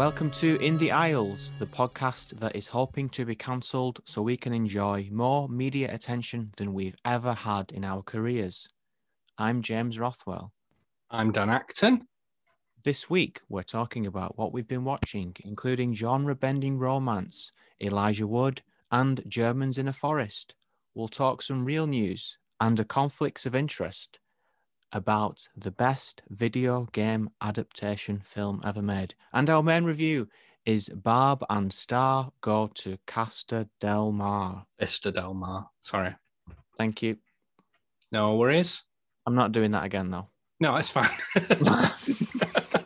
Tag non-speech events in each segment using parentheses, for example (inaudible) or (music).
Welcome to In the Aisles, the podcast that is hoping to be cancelled so we can enjoy more media attention than we've ever had in our careers. I'm James Rothwell. I'm Dan Acton. This week, we're talking about what we've been watching, including genre bending romance, Elijah Wood, and Germans in a Forest. We'll talk some real news and a conflicts of interest about the best video game adaptation film ever made. And our main review is Barb and Star Go to Casa Del Mar. Vista Del Mar. Sorry. Thank you. No worries. I'm not doing that again, though. No, it's fine. (laughs)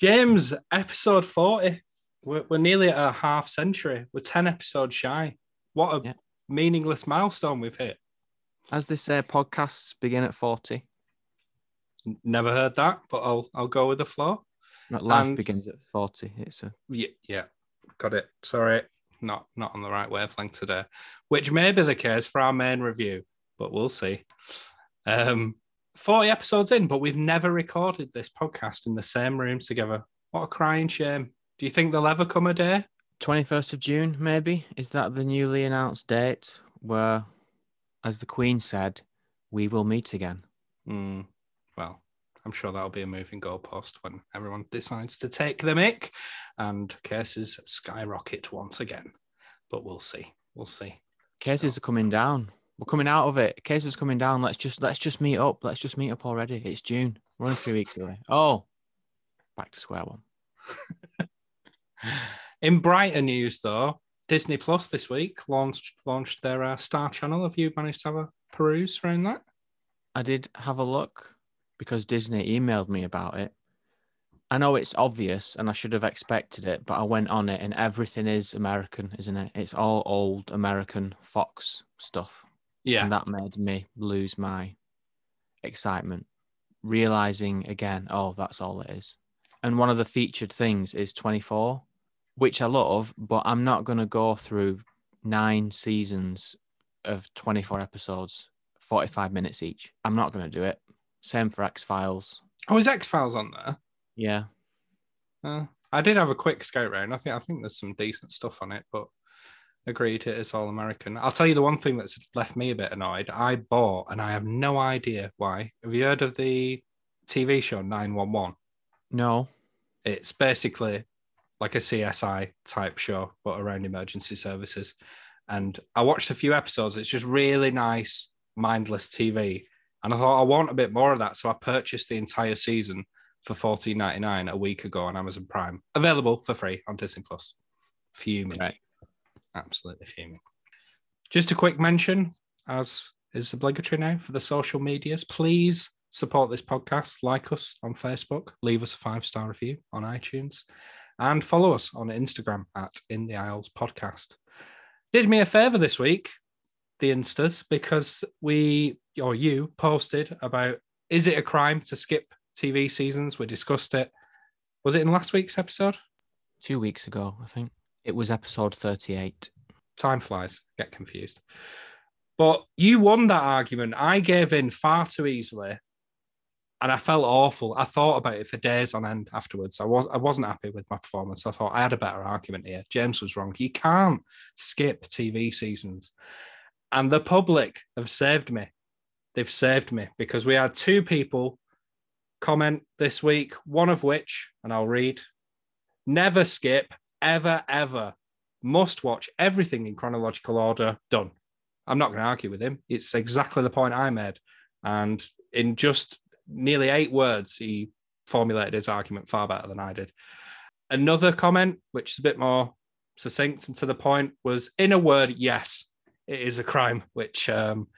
James, episode 40. We're, we're nearly at a half century. We're 10 episodes shy. What a Yeah. meaningless milestone we've hit. As they say, podcasts begin at 40. Never heard that, but I'll I'll go with the flow. Not life And- begins at 40. It's a Yeah, yeah, got it. Sorry, not not on the right wavelength today, which may be the case for our main review, but we'll see. Um, forty episodes in, but we've never recorded this podcast in the same room together. What a crying shame. Do you think there'll ever come a day? 21st of June, maybe. Is that the newly announced date where, as the Queen said, we will meet again? Hmm. well, I'm sure that'll be a moving goalpost when everyone decides to take the mic and cases skyrocket once again. But we'll see. We'll see. Cases are coming down. We're coming out of it. Cases are coming down. Let's just let's just meet up. Let's just meet up already. It's June. We're only three weeks away. Oh, back to square one. (laughs) In brighter news, though, Disney Plus this week launched launched their uh, Star Channel. Have you managed to have a peruse around that? I did have a look because Disney emailed me about it. I know it's obvious and I should have expected it, but I went on it and everything is American, isn't it? It's all old American Fox stuff. Yeah, And that made me lose my excitement, realizing again, oh, that's all it is. And one of the featured things is 24, which I love, but I'm not going to go through nine seasons of 24 episodes, 45 minutes each. I'm not going to do it. Same for X Files. oh, is X Files on there? Yeah. Uh, I did have a quick scout round. I think I think there's some decent stuff on it, but agreed it is all American. I'll tell you the one thing that's left me a bit annoyed. I bought, and I have no idea why. Have you heard of the TV show 911? No. It's basically like a CSI type show, but around emergency services. And I watched a few episodes. It's just really nice, mindless TV. And I thought I want a bit more of that. So I purchased the entire season for $14.99 a week ago on Amazon Prime. Available for free on Disney Plus. Fuming. Right. Absolutely fuming. Just a quick mention, as is obligatory now for the social medias. Please support this podcast, like us on Facebook, leave us a five star review on iTunes, and follow us on Instagram at In the Aisles Podcast. Did me a favor this week, the Instas, because we or you posted about is it a crime to skip TV seasons? We discussed it. Was it in last week's episode? Two weeks ago, I think. It was episode 38. time flies, get confused. But you won that argument. I gave in far too easily. And I felt awful. I thought about it for days on end afterwards. I was I wasn't happy with my performance. I thought I had a better argument here. James was wrong. You can't skip TV seasons. And the public have saved me. They've saved me because we had two people comment this week, one of which, and I'll read, never skip, ever, ever must watch everything in chronological order. Done. I'm not going to argue with him. It's exactly the point I made. And in just nearly eight words, he formulated his argument far better than I did. Another comment, which is a bit more succinct and to the point, was in a word, yes, it is a crime, which um,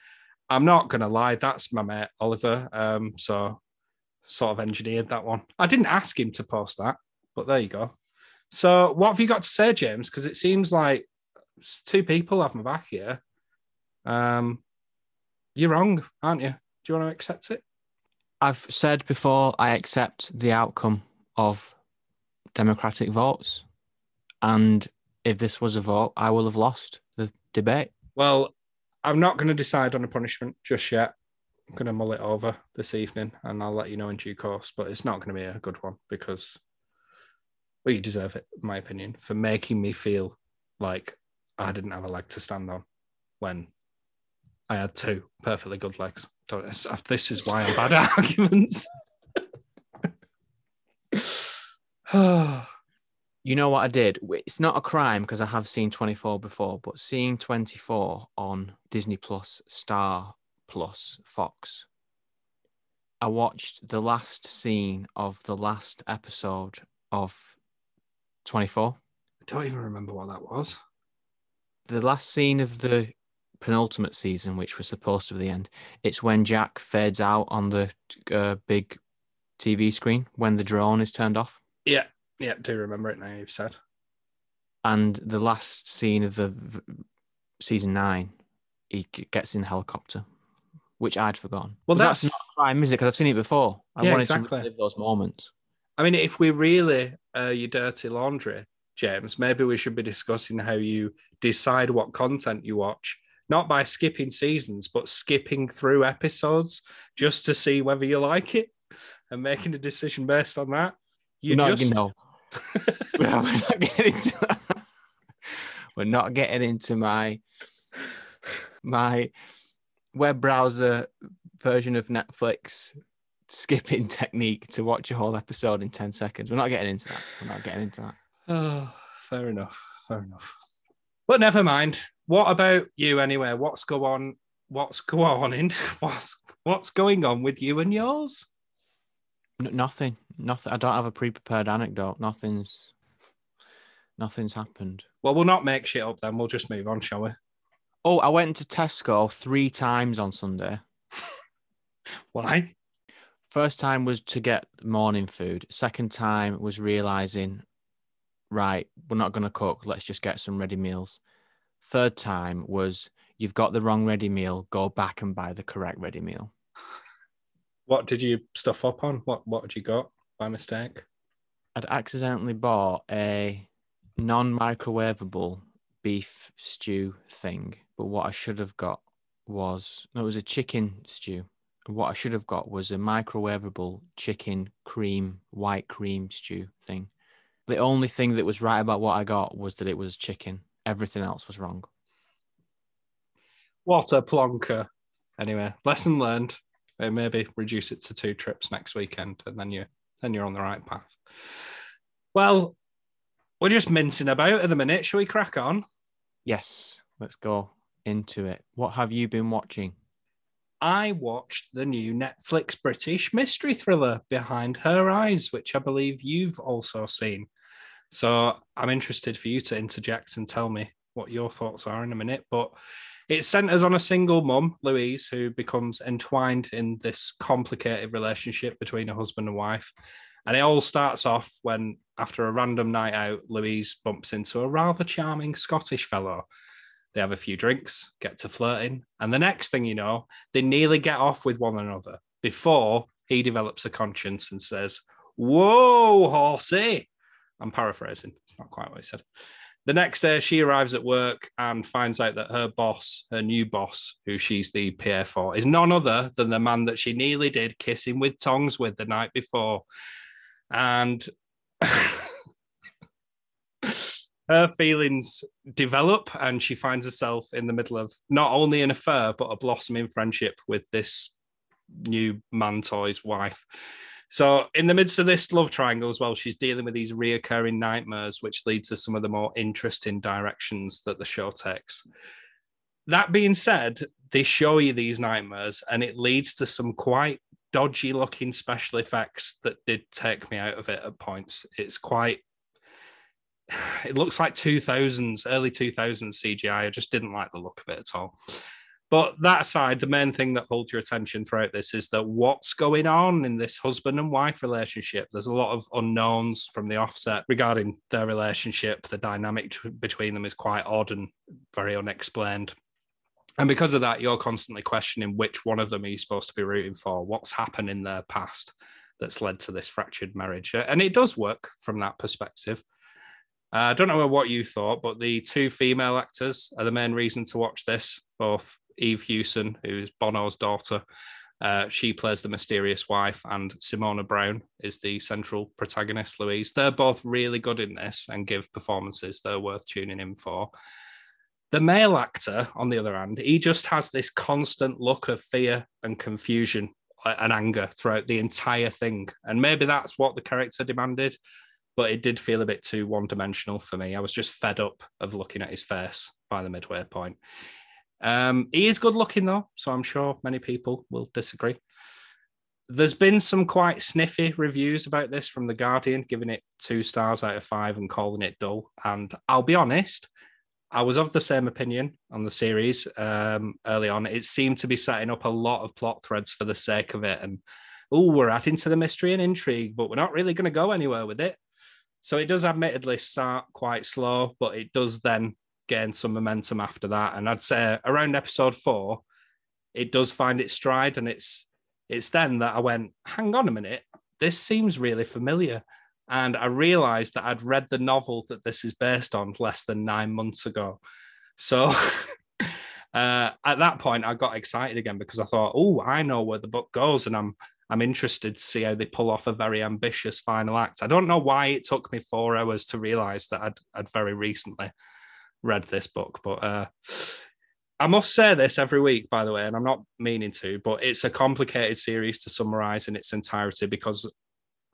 I'm not going to lie, that's my mate, Oliver. Um, so sort of engineered that one. I didn't ask him to post that, but there you go. So, what have you got to say, James? Because it seems like two people have my back here. Um, you're wrong, aren't you? Do you want to accept it? I've said before, I accept the outcome of democratic votes. And if this was a vote, I will have lost the debate. Well, I'm not going to decide on a punishment just yet. I'm going to mull it over this evening, and I'll let you know in due course. But it's not going to be a good one because Well, you deserve it, in my opinion, for making me feel like I didn't have a leg to stand on when I had two perfectly good legs. Uh, this is why I'm bad at (laughs) arguments. (sighs) you know what I did? It's not a crime because I have seen 24 before, but seeing 24 on Disney Plus, Star Plus, Fox, I watched the last scene of the last episode of 24. I don't even remember what that was. The last scene of the penultimate season, which was supposed to be the end, it's when Jack fades out on the uh, big TV screen when the drone is turned off. Yeah, yeah, do remember it now. You've said. And the last scene of the season nine, he gets in the helicopter, which I'd forgotten. Well, that's, that's, not a crime, is it? Because I've seen it before. I yeah, wanted exactly. to relive those moments. I mean, if we really uh, your dirty laundry, James, maybe we should be discussing how you decide what content you watch, not by skipping seasons, but skipping through episodes just to see whether you like it and making a decision based on that. You We're just (laughs) not, we're not getting into that. (laughs) We're not getting into my my web browser version of Netflix skipping technique to watch a whole episode in 10 seconds. We're not getting into that. We're not getting into that. (sighs) Oh, fair enough. Fair enough. But never mind. What about you anyway? What's go on? What's go on in? (laughs) What's what's going on with you and yours? N- nothing. Nothing. I don't have a pre-prepared anecdote. Nothing's nothing's happened. Well, we'll not make shit up then. We'll just move on, shall we? Oh, I went to Tesco three times on Sunday. (laughs) Why? First time was to get morning food. Second time was realizing, right, we're not going to cook. Let's just get some ready meals. Third time was you've got the wrong ready meal. Go back and buy the correct ready meal. What did you stuff up on? What What had you got by mistake? I'd accidentally bought a non-microwavable beef stew thing, but what I should have got was no, it was a chicken stew. What I should have got was a microwavable chicken cream, white cream stew thing. The only thing that was right about what I got was that it was chicken. Everything else was wrong. What a plonker. Anyway, lesson learned. Uh, maybe reduce it to two trips next weekend, and then you then you're on the right path. Well, we're just mincing about at the minute. Shall we crack on? Yes, let's go into it. What have you been watching? I watched the new Netflix British mystery thriller Behind Her Eyes, which I believe you've also seen. So I'm interested for you to interject and tell me what your thoughts are in a minute. But it centers on a single mum, Louise, who becomes entwined in this complicated relationship between a husband and wife. And it all starts off when, after a random night out, Louise bumps into a rather charming Scottish fellow. They have a few drinks, get to flirting, and the next thing you know, they nearly get off with one another before he develops a conscience and says, Whoa, horsey. I'm paraphrasing, it's not quite what he said. The next day, she arrives at work and finds out that her boss, her new boss, who she's the PA for, is none other than the man that she nearly did kissing with tongs with the night before. And (laughs) her feelings develop, and she finds herself in the middle of not only an affair, but a blossoming friendship with this new man toy's wife. So, in the midst of this love triangle as well, she's dealing with these reoccurring nightmares, which leads to some of the more interesting directions that the show takes. That being said, they show you these nightmares, and it leads to some quite dodgy looking special effects that did take me out of it at points. It's quite, (sighs) it looks like 2000s, early 2000s CGI. I just didn't like the look of it at all. But that aside, the main thing that holds your attention throughout this is that what's going on in this husband and wife relationship. There's a lot of unknowns from the offset regarding their relationship. The dynamic t- between them is quite odd and very unexplained. And because of that, you're constantly questioning which one of them are you supposed to be rooting for? What's happened in their past that's led to this fractured marriage? And it does work from that perspective. Uh, I don't know what you thought, but the two female actors are the main reason to watch this, both Eve Hewson, who's Bono's daughter, Uh, she plays the mysterious wife, and Simona Brown is the central protagonist, Louise. They're both really good in this and give performances that are worth tuning in for. The male actor, on the other hand, he just has this constant look of fear and confusion and anger throughout the entire thing. And maybe that's what the character demanded, but it did feel a bit too one dimensional for me. I was just fed up of looking at his face by the midway point. Um, he is good looking though, so I'm sure many people will disagree. There's been some quite sniffy reviews about this from The Guardian, giving it two stars out of five and calling it dull. And I'll be honest, I was of the same opinion on the series um, early on. It seemed to be setting up a lot of plot threads for the sake of it. And, oh, we're adding to the mystery and intrigue, but we're not really going to go anywhere with it. So it does admittedly start quite slow, but it does then gain some momentum after that. And I'd say around episode four, it does find its stride. And it's it's then that I went, hang on a minute, this seems really familiar. And I realized that I'd read the novel that this is based on less than nine months ago. So (laughs) uh, at that point, I got excited again because I thought, oh, I know where the book goes, and I'm I'm interested to see how they pull off a very ambitious final act. I don't know why it took me four hours to realize that I'd, I'd very recently read this book, but uh, I must say this every week, by the way, and I'm not meaning to, but it's a complicated series to summarize in its entirety because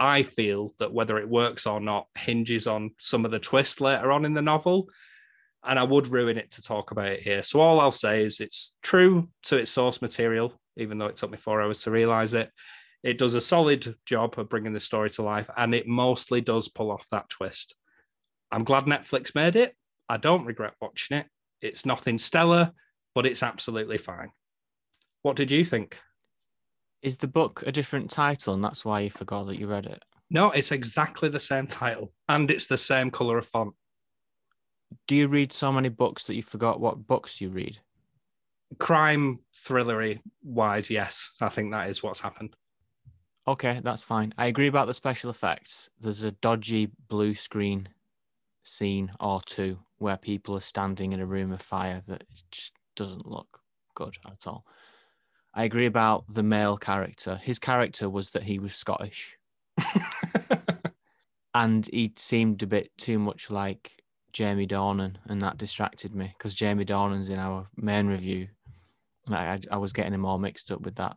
I feel that whether it works or not hinges on some of the twists later on in the novel. And I would ruin it to talk about it here. So all I'll say is it's true to its source material, even though it took me four hours to realize it. It does a solid job of bringing the story to life, and it mostly does pull off that twist. I'm glad Netflix made it. I don't regret watching it. It's nothing stellar, but it's absolutely fine. What did you think? Is the book a different title and that's why you forgot that you read it? No, it's exactly the same title and it's the same color of font. Do you read so many books that you forgot what books you read? Crime thrillery wise, yes. I think that is what's happened. Okay, that's fine. I agree about the special effects. There's a dodgy blue screen scene or two where people are standing in a room of fire that just doesn't look good at all. I agree about the male character. His character was that he was Scottish. (laughs) and he seemed a bit too much like Jamie Dornan, and that distracted me because Jamie Dornan's in our main review. I, I, was getting him all mixed up with that.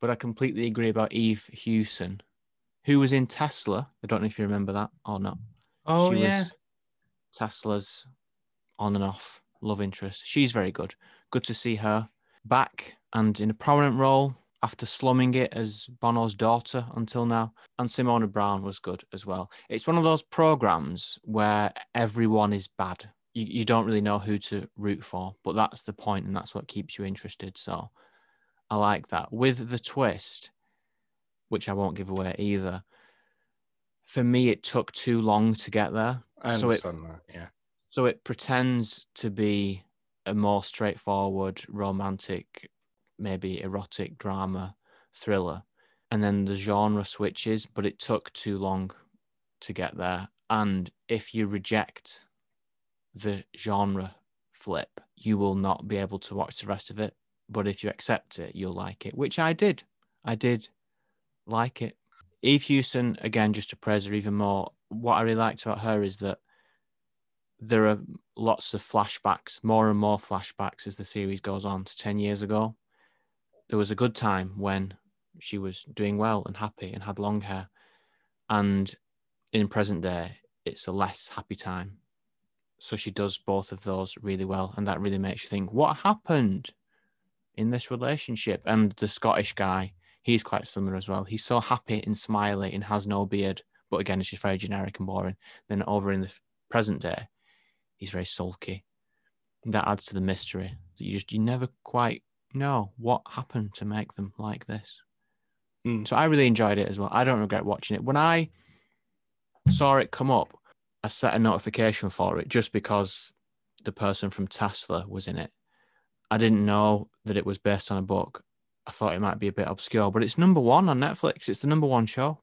But I completely agree about Eve Hewson, who was in Tesla. I don't know if you remember that or not. Oh, she yeah. was Tesla's on and off love interest. She's very good. Good to see her back and in a prominent role after slumming it as Bono's daughter until now. And Simona Brown was good as well. It's one of those programs where everyone is bad. You, you don't really know who to root for, but that's the point and that's what keeps you interested. So I like that. With the twist, which I won't give away either, for me, it took too long to get there. I understand so it, that, yeah. So it pretends to be a more straightforward, romantic maybe erotic drama thriller and then the genre switches but it took too long to get there. And if you reject the genre flip you will not be able to watch the rest of it. But if you accept it you'll like it which i did. I did like it eve hewson again just to praise her even more what i really liked about her is that there are lots of flashbacks more and more flashbacks as the series goes on to 10 years ago there was a good time when she was doing well and happy and had long hair. And in present day, it's a less happy time. So she does both of those really well. And that really makes you think, what happened in this relationship? And the Scottish guy, he's quite similar as well. He's so happy and smiley and has no beard. But again, it's just very generic and boring. Then over in the present day, he's very sulky. That adds to the mystery. You just you never quite know what happened to make them like this. Mm. So I really enjoyed it as well. I don't regret watching it. When I saw it come up, I set a notification for it just because the person from Tesla was in it. I didn't know that it was based on a book. I thought it might be a bit obscure, but it's number one on Netflix. It's the number one show.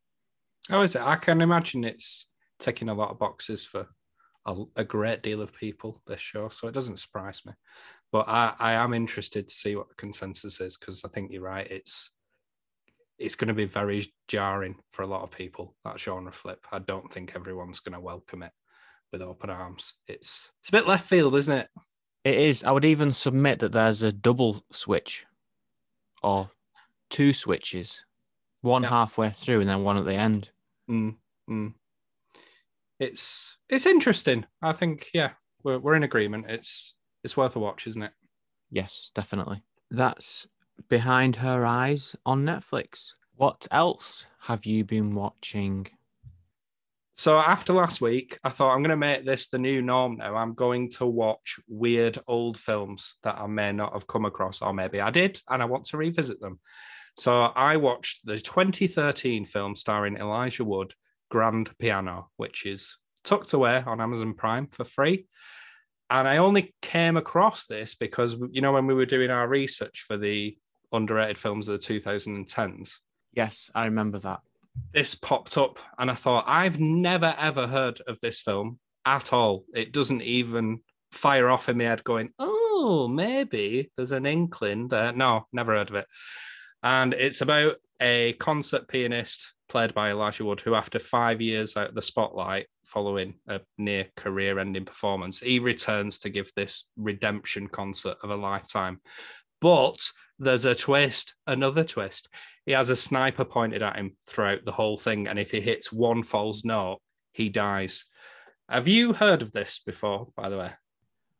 Oh, is it? I can imagine it's ticking a lot of boxes for a, a great deal of people this show, so it doesn't surprise me. But I, I am interested to see what the consensus is because I think you're right. It's it's going to be very jarring for a lot of people that genre flip. I don't think everyone's going to welcome it with open arms. It's it's a bit left field, isn't it? It is. I would even submit that there's a double switch or two switches, one Yeah. halfway through and then one at the end. Mm, mm. It's it's interesting. I think yeah, we're we're in agreement. It's it's worth a watch, isn't it? Yes, definitely. That's Behind Her Eyes on Netflix. What else have you been watching? So after last week, I thought I'm going to make this the new norm now. I'm going to watch weird old films that I may not have come across, or maybe I did, and I want to revisit them. So I watched the 2013 film starring Elijah Wood, Grand Piano, which is tucked away on Amazon Prime for free. And I only came across this because, you know, when we were doing our research for the underrated films of the 2010s, Yes, I remember that. This popped up and I thought, I've never ever heard of this film at all. It doesn't even fire off in my head going, oh, maybe there's an inkling there. No, never heard of it. And it's about a concert pianist played by Elijah Wood, who, after five years out of the spotlight following a near career ending performance, he returns to give this redemption concert of a lifetime. But there's a twist, another twist he has a sniper pointed at him throughout the whole thing. And if he hits one false note, he dies. Have you heard of this before, by the way?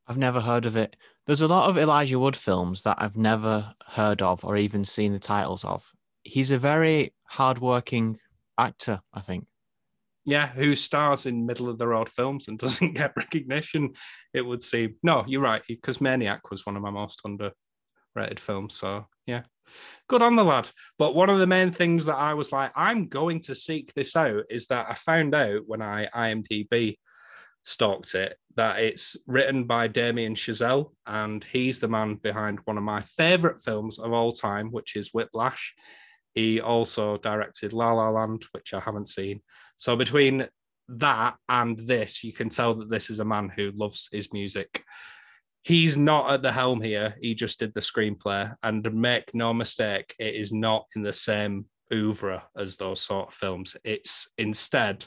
I've never heard of it. There's a lot of Elijah Wood films that I've never heard of or even seen the titles of. He's a very hardworking actor, I think. Yeah, who stars in middle of the road films and (laughs) doesn't get recognition, it would seem. No, you're right, because Maniac was one of my most underrated film. So, yeah, good on the lad. But one of the main things that I was like, I'm going to seek this out is that I found out when I IMDb stalked it that it's written by Damien Chazelle, and he's the man behind one of my favorite films of all time, which is Whiplash. He also directed La La Land, which I haven't seen. So between that and this, you can tell that this is a man who loves his music. He's not at the helm here. He just did the screenplay. And make no mistake, it is not in the same oeuvre as those sort of films. It's instead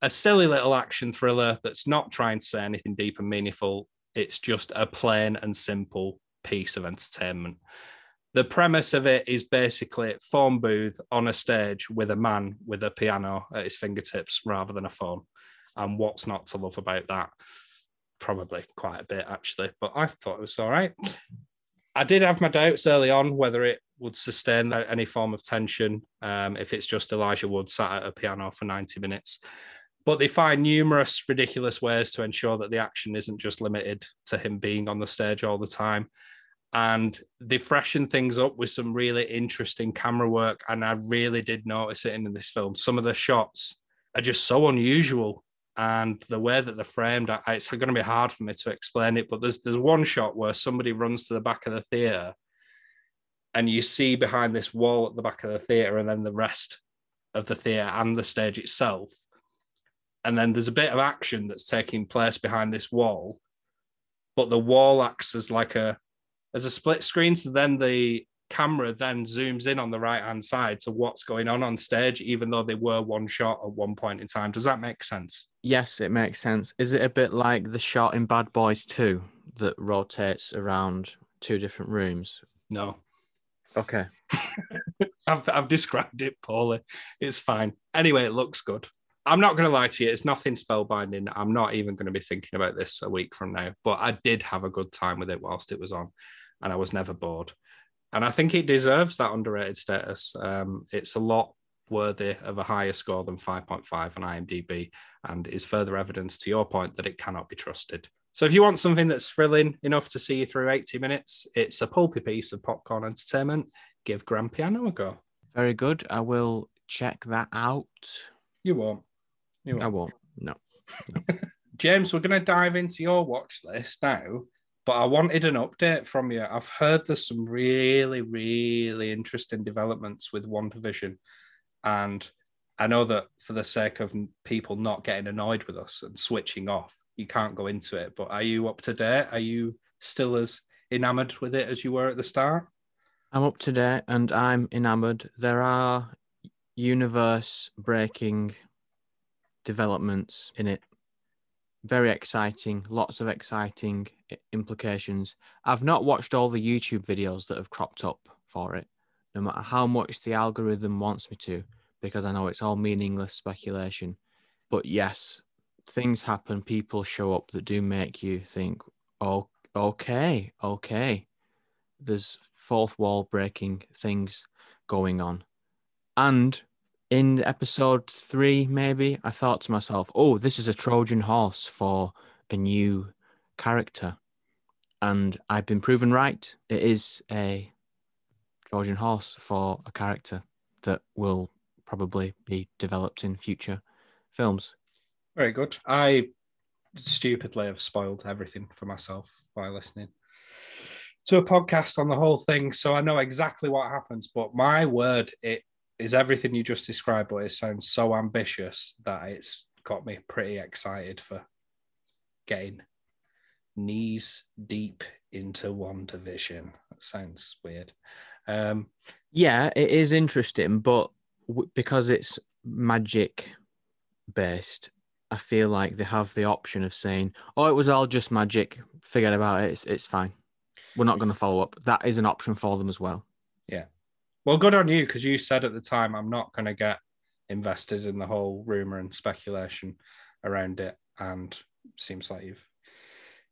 a silly little action thriller that's not trying to say anything deep and meaningful. It's just a plain and simple piece of entertainment. The premise of it is basically a phone booth on a stage with a man with a piano at his fingertips rather than a phone. And what's not to love about that? Probably quite a bit, actually, but I thought it was all right. I did have my doubts early on whether it would sustain any form of tension um, if it's just Elijah Wood sat at a piano for 90 minutes but they find numerous ridiculous ways to ensure that the action isn't just limited to him being on the stage all the time. And they freshen things up with some really interesting camera work. And I really did notice it in this film. Some of the shots are just so unusual. And the way that they're framed, it's going to be hard for me to explain it. But there's there's one shot where somebody runs to the back of the theater, and you see behind this wall at the back of the theater, and then the rest of the theater and the stage itself and then there's a bit of action that's taking place behind this wall but the wall acts as like a as a split screen so then the camera then zooms in on the right hand side to what's going on on stage even though they were one shot at one point in time does that make sense Yes, it makes sense. Is it a bit like the shot in Bad Boys 2 that rotates around two different rooms? no Okay. (laughs) I've, I've described it poorly it's fine anyway it looks good I'm not going to lie to you. It's nothing spellbinding. I'm not even going to be thinking about this a week from now. But I did have a good time with it whilst it was on, and I was never bored. And I think it deserves that underrated status. Um, it's a lot worthy of a higher score than 5.5 on IMDb, and is further evidence to your point that it cannot be trusted. So if you want something that's thrilling enough to see you through 80 minutes, it's a pulpy piece of popcorn entertainment. Give Grand Piano a go. Very good. I will check that out. You won't. You I won't. No. (laughs) James, we're going to dive into your watch list now, but I wanted an update from you. I've heard there's some really, really interesting developments with One and I know that for the sake of people not getting annoyed with us and switching off, you can't go into it. But are you up to date? Are you still as enamored with it as you were at the start? I'm up to date and I'm enamored. There are universe breaking developments in it. Very exciting, lots of exciting implications. I've not watched all the YouTube videos that have cropped up for it, no matter how much the algorithm wants me to, because I know it's all meaningless speculation. But yes, things happen, people show up that do make you think, oh, okay, okay. There's fourth wall breaking things going on. And in episode three, maybe, I thought to myself, oh, this is a Trojan horse for a new character. And I've been proven right. It is a Trojan horse for a character that will probably be developed in future films. Very good. I stupidly have spoiled everything for myself by listening to a podcast on the whole thing. So I know exactly what happens. But my word, it is everything you just described, but it sounds so ambitious that it's got me pretty excited for getting knees deep into WandaVision. That sounds weird. Um, yeah, it is interesting, but w- because it's magic based, I feel like they have the option of saying, "Oh, it was all just magic. Forget about it. It's it's fine. We're not going to follow up." That is an option for them as well. Yeah. Well, good on you because you said at the time, "I'm not going to get invested in the whole rumor and speculation around it," and seems like you've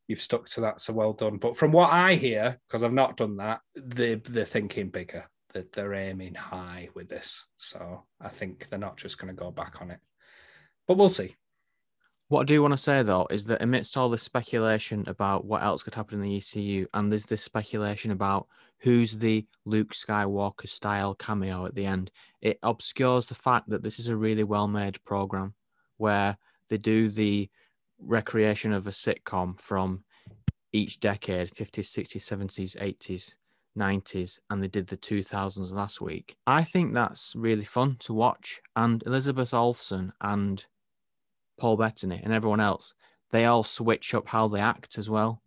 you've stuck to that. So well done. But from what I hear, because I've not done that, they they're thinking bigger. That they're aiming high with this. So I think they're not just going to go back on it. But we'll see. What I do want to say though is that amidst all this speculation about what else could happen in the MCU, and there's this speculation about who's the Luke Skywalker style cameo at the end, it obscures the fact that this is a really well made program where they do the recreation of a sitcom from each decade 50s, 60s, 70s, 80s, 90s, and they did the 2000s last week. I think that's really fun to watch. And Elizabeth Olsen and Paul Bettany and everyone else, they all switch up how they act as well.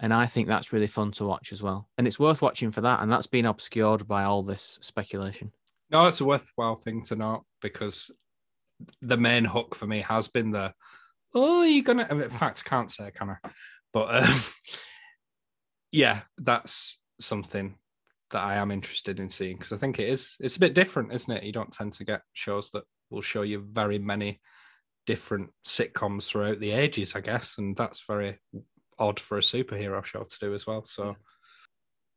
And I think that's really fun to watch as well. And it's worth watching for that. And that's been obscured by all this speculation. No, it's a worthwhile thing to note because the main hook for me has been the, oh, you're going to, in fact, I can't say, can I? But um, (laughs) yeah, that's something that I am interested in seeing because I think it is, it's a bit different, isn't it? You don't tend to get shows that will show you very many different sitcoms throughout the ages, I guess, and that's very odd for a superhero show to do as well. So,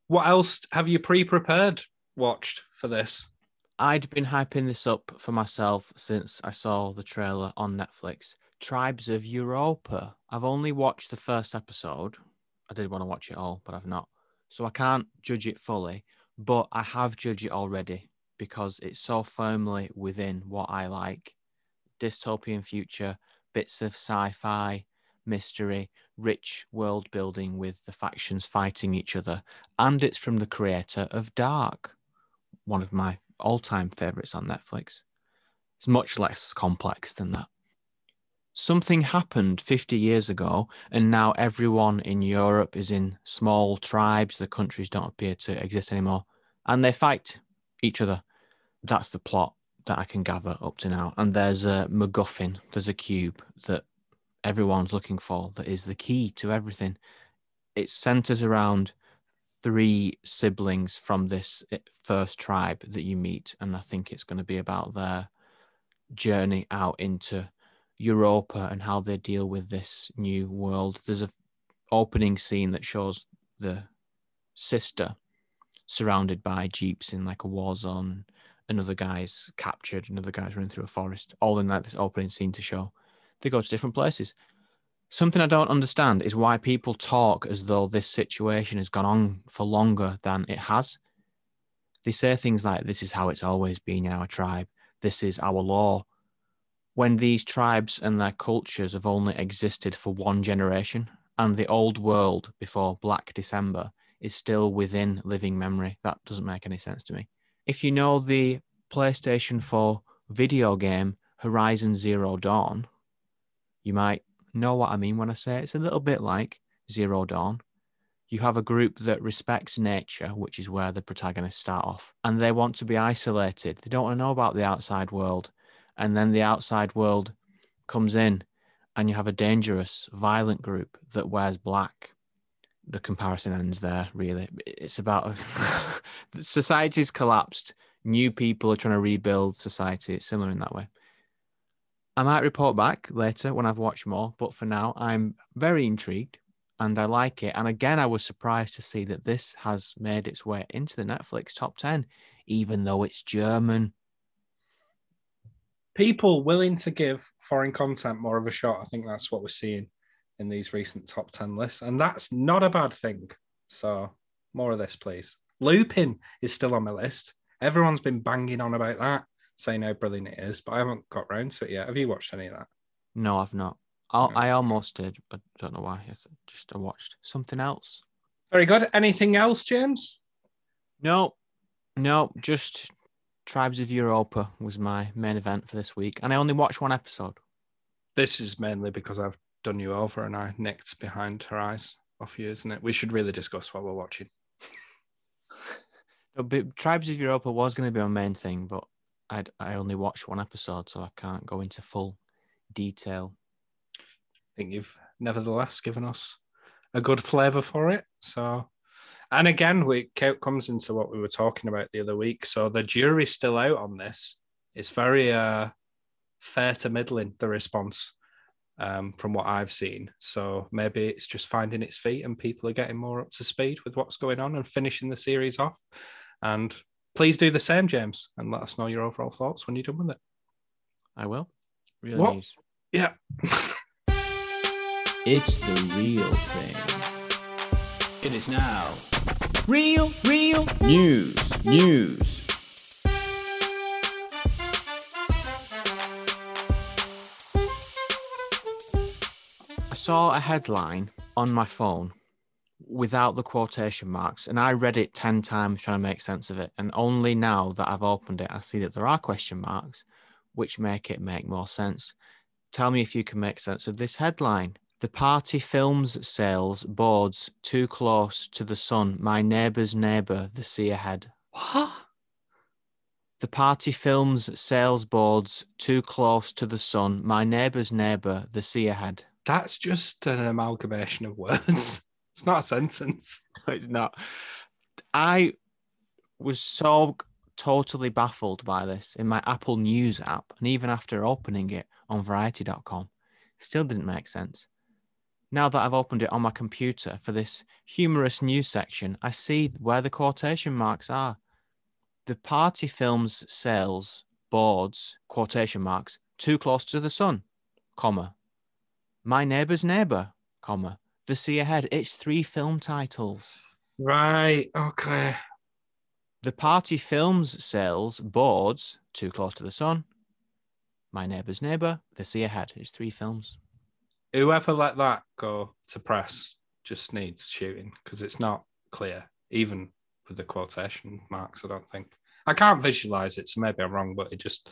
what else have you pre-prepared watched for this? I'd been hyping this up for myself since I saw the trailer on Netflix. Tribes of Europa. I've only watched the first episode. I did want to watch it all, but I've not. So I can't judge it fully, but I have judged it already because it's so firmly within what I like dystopian future, bits of sci fi, mystery, rich world building with the factions fighting each other. And it's from the creator of Dark, one of my all time favorites on Netflix. It's much less complex than that. Something happened 50 years ago, and now everyone in Europe is in small tribes. The countries don't appear to exist anymore, and they fight each other. That's the plot that I can gather up to now. And there's a MacGuffin, there's a cube that everyone's looking for that is the key to everything. It centers around three siblings from this eh, first tribe that you meet. And I think it's going to be about their journey out into Europa and how they deal with this new world. There's a opening scene that shows the sister surrounded by jeeps in like a war zone another guy's captured, another guy's running through a forest, all in like this opening scene to show. They go to different places. Something I don't understand is why people talk as though this situation has gone on for longer than it has. They say things like, This is how it's always been in our tribe, this is our law. When these tribes and their cultures have only existed for one generation, and the old world before Black December is still within living memory, that doesn't make any sense to me if you know the PlayStation 4 video game Horizon Zero Dawn. You might know what I mean when I say it. it's a little bit like Zero Dawn. You have a group that respects nature, which is where the protagonists start off, and they want to be isolated. They don't want to know about the outside world. And then the outside world comes in, and you have a dangerous, violent group that wears black. The comparison ends there, really. It's about (laughs) society's collapsed. New people are trying to rebuild society. It's similar in that way. I might report back later when I've watched more, but for now, I'm very intrigued and I like it. And again, I was surprised to see that this has made its way into the Netflix top 10, even though it's German. People willing to give foreign content more of a shot. I think that's what we're seeing in these recent top 10 lists. And that's not a bad thing. So, more of this, please. Lupin is still on my list. Everyone's been banging on about that saying how brilliant it is, but I haven't got round to it yet. Have you watched any of that? No, I've not. I, I almost did. I don't know why. I just I watched something else. Very good. Anything else, James? No, no. Just Tribes of Europa was my main event for this week, and I only watched one episode. This is mainly because I've done you over and I nicked behind her eyes off you, isn't it? We should really discuss what we're watching. (laughs) but Tribes of Europa was going to be my main thing, but I I only watched one episode, so I can't go into full detail. I think you've nevertheless given us a good flavour for it. So, and again, we comes into what we were talking about the other week. So the jury's still out on this. It's very uh, fair to middling the response um, from what I've seen. So maybe it's just finding its feet and people are getting more up to speed with what's going on and finishing the series off. And please do the same, James, and let us know your overall thoughts when you're done with it. I will. Real what? news. Yeah. (laughs) it's the real thing. It is now. Real, real news, news. Saw a headline on my phone without the quotation marks. And I read it 10 times trying to make sense of it. And only now that I've opened it, I see that there are question marks, which make it make more sense. Tell me if you can make sense of this headline. The party films sales boards too close to the sun. My neighbour's neighbour, the sea ahead. What? The party films sales boards too close to the sun. My neighbour's neighbour, the sea ahead. That's just an amalgamation of words. Hmm. (laughs) It's not a sentence. (laughs) it's not. I was so totally baffled by this in my Apple News app, and even after opening it on Variety.com, still didn't make sense. Now that I've opened it on my computer for this humorous news section, I see where the quotation marks are. The party films sales boards quotation marks too close to the sun, comma. My neighbor's neighbor, comma the Sea Ahead. It's three film titles. Right. Okay. The Party Films sales boards Too Close to the Sun, My Neighbour's Neighbour, The Sea Ahead. It's three films. Whoever let that go to press just needs shooting because it's not clear, even with the quotation marks. I don't think I can't visualize it, so maybe I'm wrong, but it just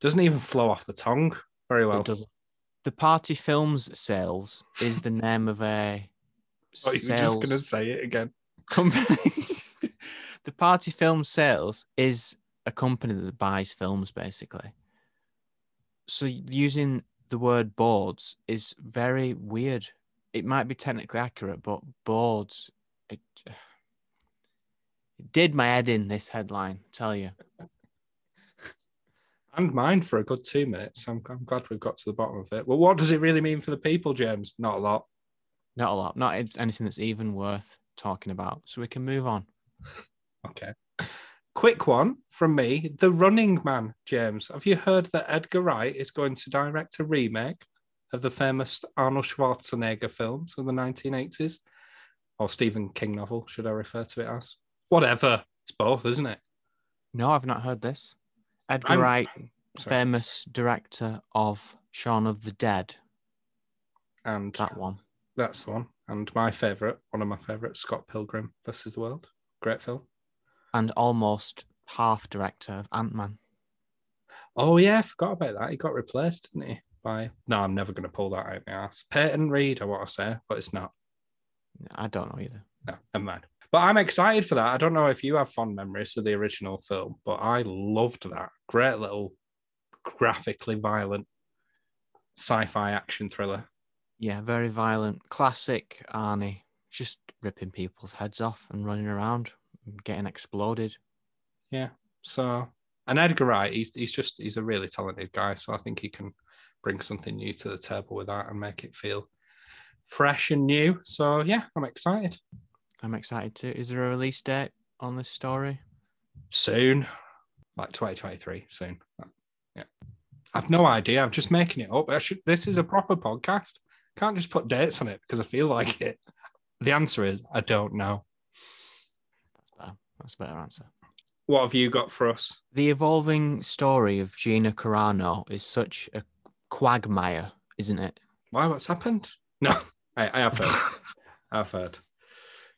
doesn't even flow off the tongue very well. It doesn't the Party Films Sales is the name of a. (laughs) Oh, you're just going to say it again. Company. (laughs) the Party Film Sales is a company that buys films, basically. So using the word boards is very weird. It might be technically accurate, but boards, it, (sighs) it did my head in this headline, tell you and mine for a good two minutes. I'm, I'm glad we've got to the bottom of it. Well, what does it really mean for the people, James? Not a lot. Not a lot. Not anything that's even worth talking about. So we can move on. (laughs) okay. Quick one from me. The Running Man, James. Have you heard that Edgar Wright is going to direct a remake of the famous Arnold Schwarzenegger films of the 1980s? Or Stephen King novel, should I refer to it as? Whatever. It's both, isn't it? No, I've not heard this. Edgar I'm, Wright, sorry. famous director of Shaun of the Dead. And that one. That's the one. And my favourite, one of my favourites, Scott Pilgrim versus the World. Great film. And almost half director of Ant Man. Oh yeah, I forgot about that. He got replaced, didn't he? By no, I'm never going to pull that out my ass. Peyton Reed, I want to say, but it's not. I don't know either. No, never mind. But I'm excited for that. I don't know if you have fond memories of the original film, but I loved that. Great little graphically violent sci-fi action thriller. Yeah, very violent. Classic Arnie, just ripping people's heads off and running around, and getting exploded. Yeah. So, and Edgar Wright, he's he's just he's a really talented guy. So I think he can bring something new to the table with that and make it feel fresh and new. So yeah, I'm excited. I'm excited to. Is there a release date on this story? Soon, like 2023, soon. Yeah. I've no idea. I'm just making it up. I should, this is a proper podcast. Can't just put dates on it because I feel like it. The answer is I don't know. That's better. That's a better answer. What have you got for us? The evolving story of Gina Carano is such a quagmire, isn't it? Why? What's happened? No, (laughs) I, I have heard. (laughs) I've heard.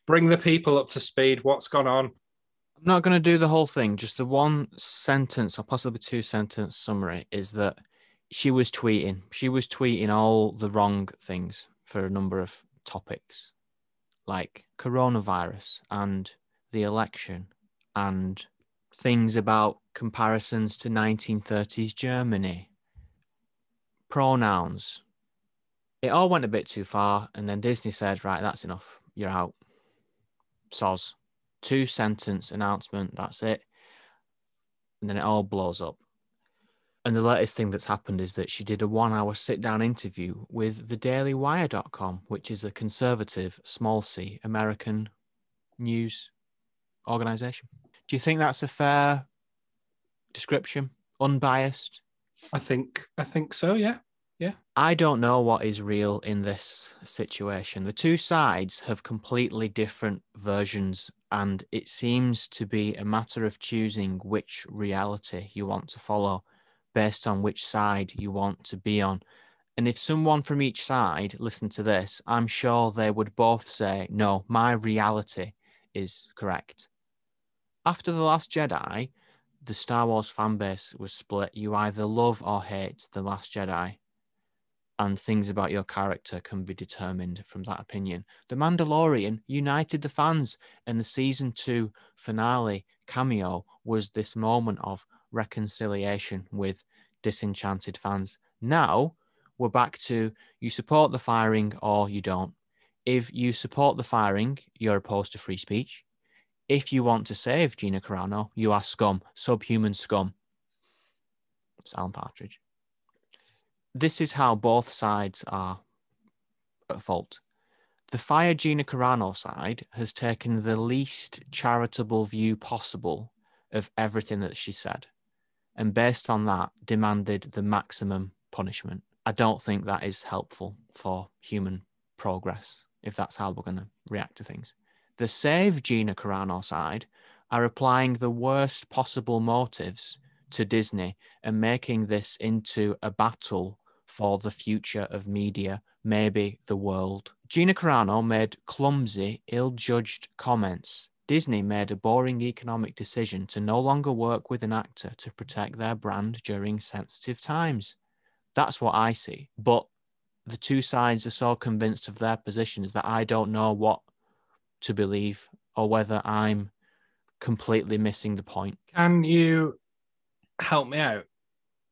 Bring the people up to speed. What's gone on? I'm not going to do the whole thing. Just the one sentence or possibly two sentence summary is that she was tweeting. She was tweeting all the wrong things for a number of topics, like coronavirus and the election and things about comparisons to 1930s Germany, pronouns. It all went a bit too far, and then Disney said, "Right, that's enough. You're out." Soz. Two sentence announcement. That's it. And then it all blows up. And the latest thing that's happened is that she did a one hour sit down interview with thedailywire.com, which is a conservative, small c American news organization. Do you think that's a fair description? Unbiased? I think I think so. Yeah. Yeah. I don't know what is real in this situation. The two sides have completely different versions, and it seems to be a matter of choosing which reality you want to follow based on which side you want to be on. And if someone from each side listened to this, I'm sure they would both say, no, my reality is correct. After The Last Jedi, the Star Wars fan base was split. You either love or hate The Last Jedi and things about your character can be determined from that opinion. The Mandalorian united the fans, and the season two finale cameo was this moment of reconciliation with disenchanted fans. Now we're back to you support the firing or you don't. If you support the firing, you're opposed to free speech. If you want to save Gina Carano, you are scum, subhuman scum. It's Alan Partridge this is how both sides are at fault. The Fire Gina Carano side has taken the least charitable view possible of everything that she said, and based on that, demanded the maximum punishment. I don't think that is helpful for human progress if that's how we're going to react to things. The Save Gina Carano side are applying the worst possible motives to Disney and making this into a battle for the future of media, maybe the world. Gina Carano made clumsy, ill judged comments. Disney made a boring economic decision to no longer work with an actor to protect their brand during sensitive times. That's what I see. But the two sides are so convinced of their positions that I don't know what to believe or whether I'm completely missing the point. Can you help me out,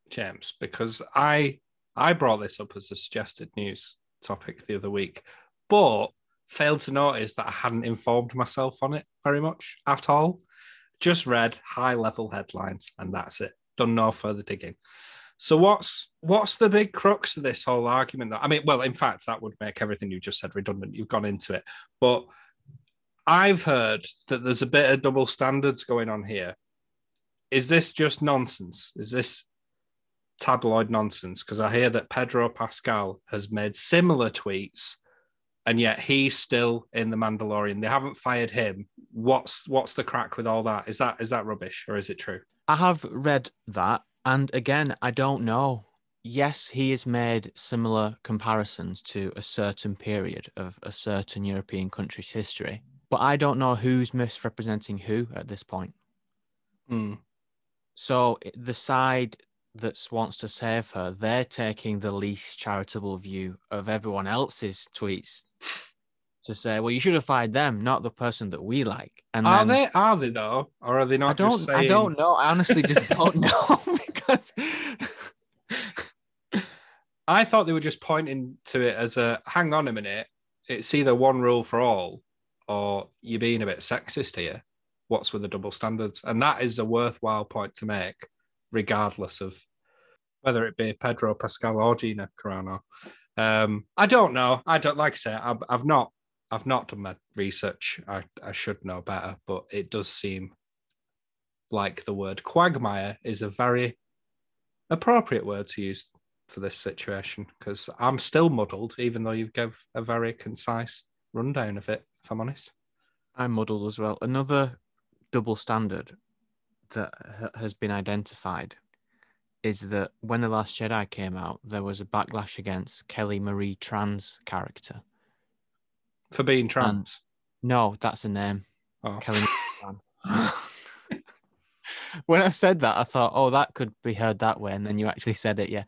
James? Because I I brought this up as a suggested news topic the other week, but failed to notice that I hadn't informed myself on it very much at all. Just read high level headlines and that's it. Done no further digging. So what's what's the big crux of this whole argument? That I mean, well, in fact, that would make everything you just said redundant. You've gone into it, but I've heard that there's a bit of double standards going on here. Is this just nonsense? Is this tabloid nonsense because I hear that Pedro Pascal has made similar tweets and yet he's still in the Mandalorian. They haven't fired him. What's what's the crack with all that? Is that is that rubbish or is it true? I have read that and again I don't know. Yes, he has made similar comparisons to a certain period of a certain European country's history, but I don't know who's misrepresenting who at this point. Mm. So the side that wants to save her, they're taking the least charitable view of everyone else's tweets to say, well, you should have fired them, not the person that we like. And Are then- they? Are they though, or are they not? I don't. Just I don't know. I honestly just (laughs) don't know (laughs) because I thought they were just pointing to it as a hang on a minute. It's either one rule for all, or you're being a bit sexist here. What's with the double standards? And that is a worthwhile point to make, regardless of whether it be Pedro Pascal or Gina Carano. Um, I don't know. I don't like I say. I've, I've not. I've not done my research. I, I should know better, but it does seem like the word quagmire is a very appropriate word to use for this situation because I'm still muddled, even though you've gave a very concise rundown of it. If I'm honest, I'm muddled as well. Another double standard that has been identified is that when the Last Jedi came out, there was a backlash against Kelly Marie Tran's character. for being trans. No, that's a name. oh. Kelly (laughs) when I said that, I thought, oh, that could be heard that way. And then you actually said it. Yeah.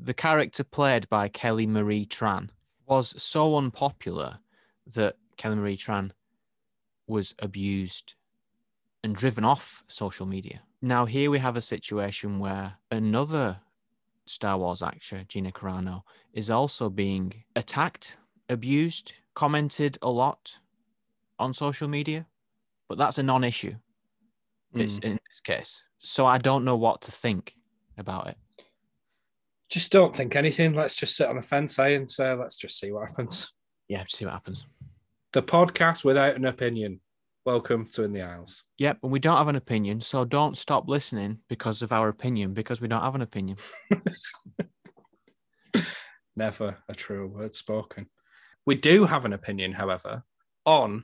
The character played by Kelly Marie Tran was so unpopular that Kelly Marie Tran was abused and driven off social media. Now, here we have a situation where another Star Wars actor, Gina Carano, is also being attacked, abused, commented a lot on social media, but that's a non issue it's Mm. in this case. So I don't know what to think about it. Just don't think anything. Let's just sit on a fence, eh, and say, let's just see what happens. Yeah, see what happens. The podcast without an opinion. Welcome to In the Aisles. Yep, and we don't have an opinion, so don't stop listening because of our opinion, because we don't have an opinion. (laughs) Never a true word spoken. We do have an opinion, however, on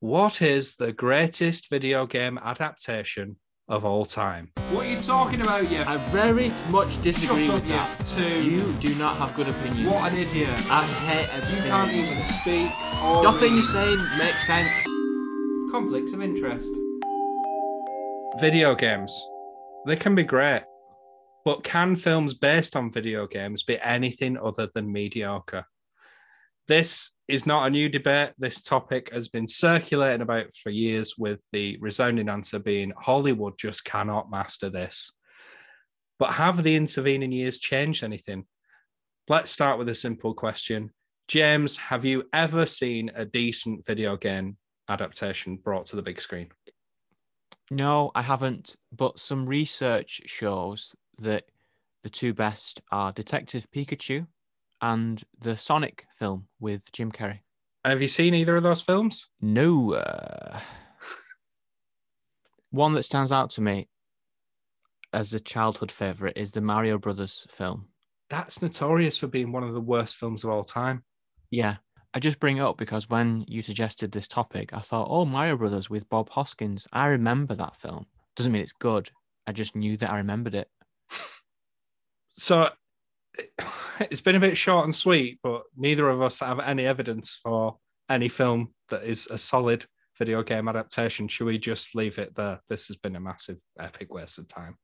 what is the greatest video game adaptation of all time. What are you talking about, you? I very much disagree Shut up, with that. you two. You do not have good opinions. What an idiot. I hate everything. You can't even speak. Nothing you're saying makes sense. Conflicts of interest. Video games, they can be great, but can films based on video games be anything other than mediocre? This is not a new debate. This topic has been circulating about for years, with the resounding answer being Hollywood just cannot master this. But have the intervening years changed anything? Let's start with a simple question. James, have you ever seen a decent video game adaptation brought to the big screen? No, I haven't. But some research shows that the two best are Detective Pikachu and the Sonic film with Jim Carrey. Have you seen either of those films? No. Uh... One that stands out to me as a childhood favorite is the Mario Brothers film. That's notorious for being one of the worst films of all time. Yeah. I just bring it up because when you suggested this topic, I thought, oh, Mario Brothers with Bob Hoskins. I remember that film. Doesn't mean it's good. I just knew that I remembered it. So (sighs) it's been a bit short and sweet, but neither of us have any evidence for any film that is a solid video game adaptation. Should we just leave it there? This has been a massive, epic waste of time.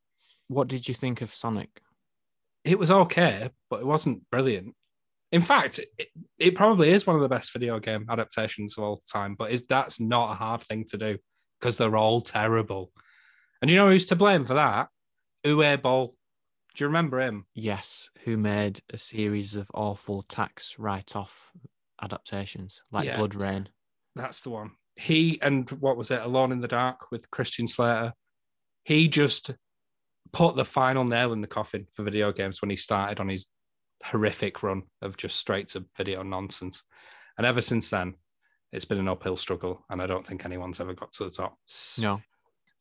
What did you think of Sonic? It was okay, but it wasn't brilliant. In fact, it, it probably is one of the best video game adaptations of all time, but is that's not a hard thing to do because they're all terrible. And you know who's to blame for that? Uwe Boll. Do you remember him? Yes, who made a series of awful tax write off adaptations like Yeah. Blood Rain. That's the one. He and what was it, Alone in the Dark with Christian Slater. He just put the final nail in the coffin for video games when he started on his horrific run of just straight to video nonsense. And ever since then, it's been an uphill struggle, and I don't think anyone's ever got to the top. No.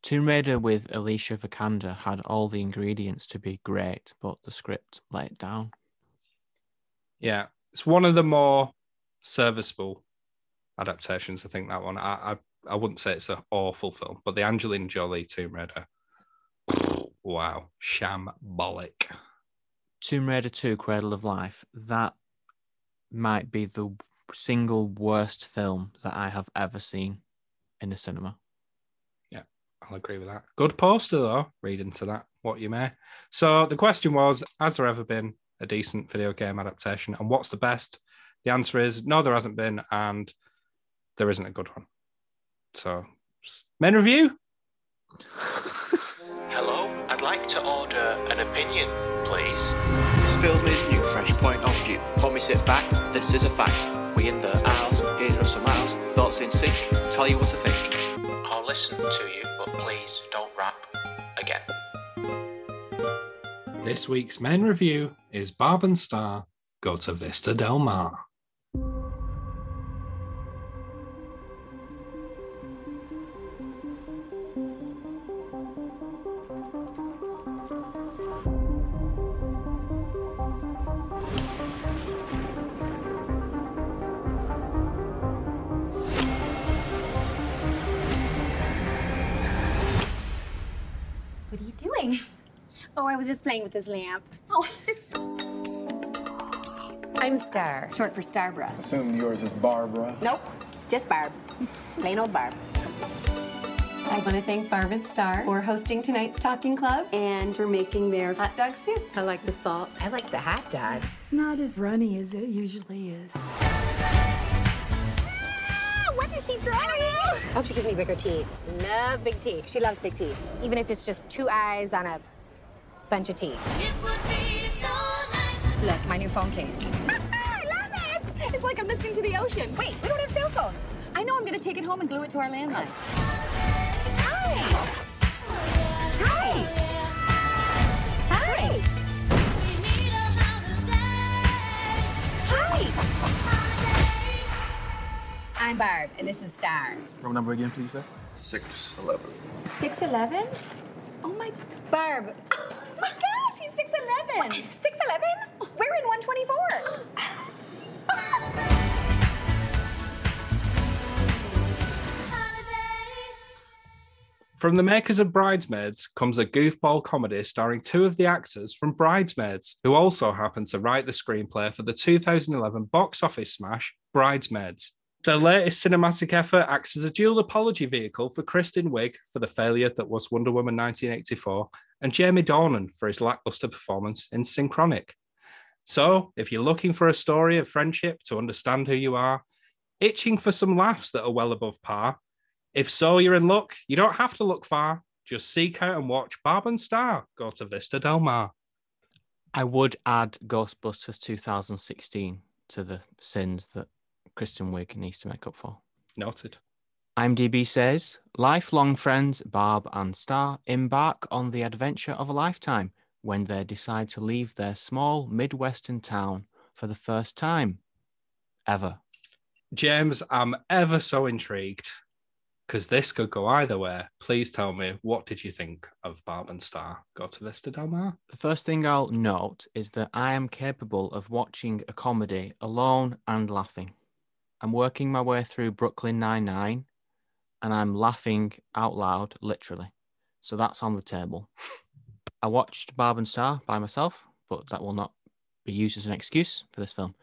Tomb Raider with Alicia Vikander had all the ingredients to be great, but the script let it down. Yeah, it's one of the more serviceable adaptations. I think that one. I I, I wouldn't say it's an awful film, but the Angelina Jolie Tomb Raider. Wow, shambolic. Tomb Raider 2 Cradle of Life, that might be the single worst film that I have ever seen in a cinema. Yeah, I'll agree with that. Good poster though. Read into that what you may. So the question was: Has there ever been a decent video game adaptation, and what's the best? The answer is no, there hasn't been, and there isn't a good one. So, men review. (laughs) Hello, I'd like to order an opinion, please. This film is new, fresh point of view. When we sit back, this is a fact. We in the aisles, here are some aisles, thoughts in sync, tell you what to think. I'll listen to you, but please don't rap again. This week's men review is Barb and Star Go to Vista Del Mar. Was just playing with this lamp. Oh. (laughs) I'm Star, short for Starbra. Assume yours is Barbara. Nope, just Barb. Plain old Barb. I want to thank Barb and Star for hosting tonight's Talking Club And for making their hot dog soup. I like the salt. I like the hot dog. It's not as runny as it usually is. Ah, what is she trying? I hope she gives me bigger teeth. Love big teeth. She loves big teeth. Even if it's just two eyes on a bunch of teeth. Look, my new phone case. I (laughs) love it! It's like I'm listening to the ocean. Wait, we don't have cell phones. I know I'm gonna take it home and glue it to our landline. Hi! Hi! Hi! Hi! I'm Barb, and this is Star. Room number again, please, sir. 611. 6'11? Oh my, Barb. My gosh, he's 6'11. 6'11? We're in 124. From the makers of Bridesmaids comes a goofball comedy starring two of the actors from Bridesmaids, who also happen to write the screenplay for the 2011 box office smash Bridesmaids. Their latest cinematic effort acts as a dual apology vehicle for Kristen Wiig for the failure that was Wonder Woman 1984 and Jamie Dornan for his lackluster performance in Synchronic. So, if you're looking for a story of friendship to understand who you are, itching for some laughs that are well above par, if so, you're in luck. You don't have to look far. Just seek out and watch Barb and Star go to Vista Del Mar. I would add Ghostbusters 2016 to the sins that Kristen Wiig needs to make up for. Noted. IMDb says lifelong friends Barb and Star embark on the adventure of a lifetime when they decide to leave their small Midwestern town for the first time ever. James, I'm ever so intrigued because this could go either way. Please tell me, what did you think of Barb and Star Go to Vista Del Mar? The first thing I'll note is that I am capable of watching a comedy alone and laughing. I'm working my way through Brooklyn Nine-Nine and I'm laughing out loud, literally. So that's on the table. I watched Barb and Star by myself, but that will not be used as an excuse for this film.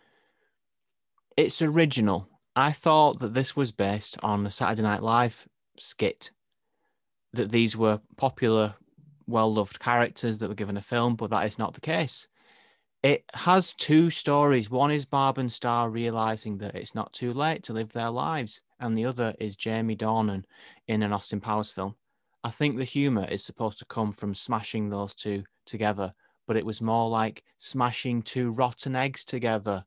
It's original. I thought that this was based on a Saturday Night Live skit, that these were popular, well loved characters that were given a film, but that is not the case. It has two stories. One is Barb and Star realizing that it's not too late to live their lives, and the other is Jamie Dornan in an Austin Powers film. I think the humor is supposed to come from smashing those two together, but it was more like smashing two rotten eggs together.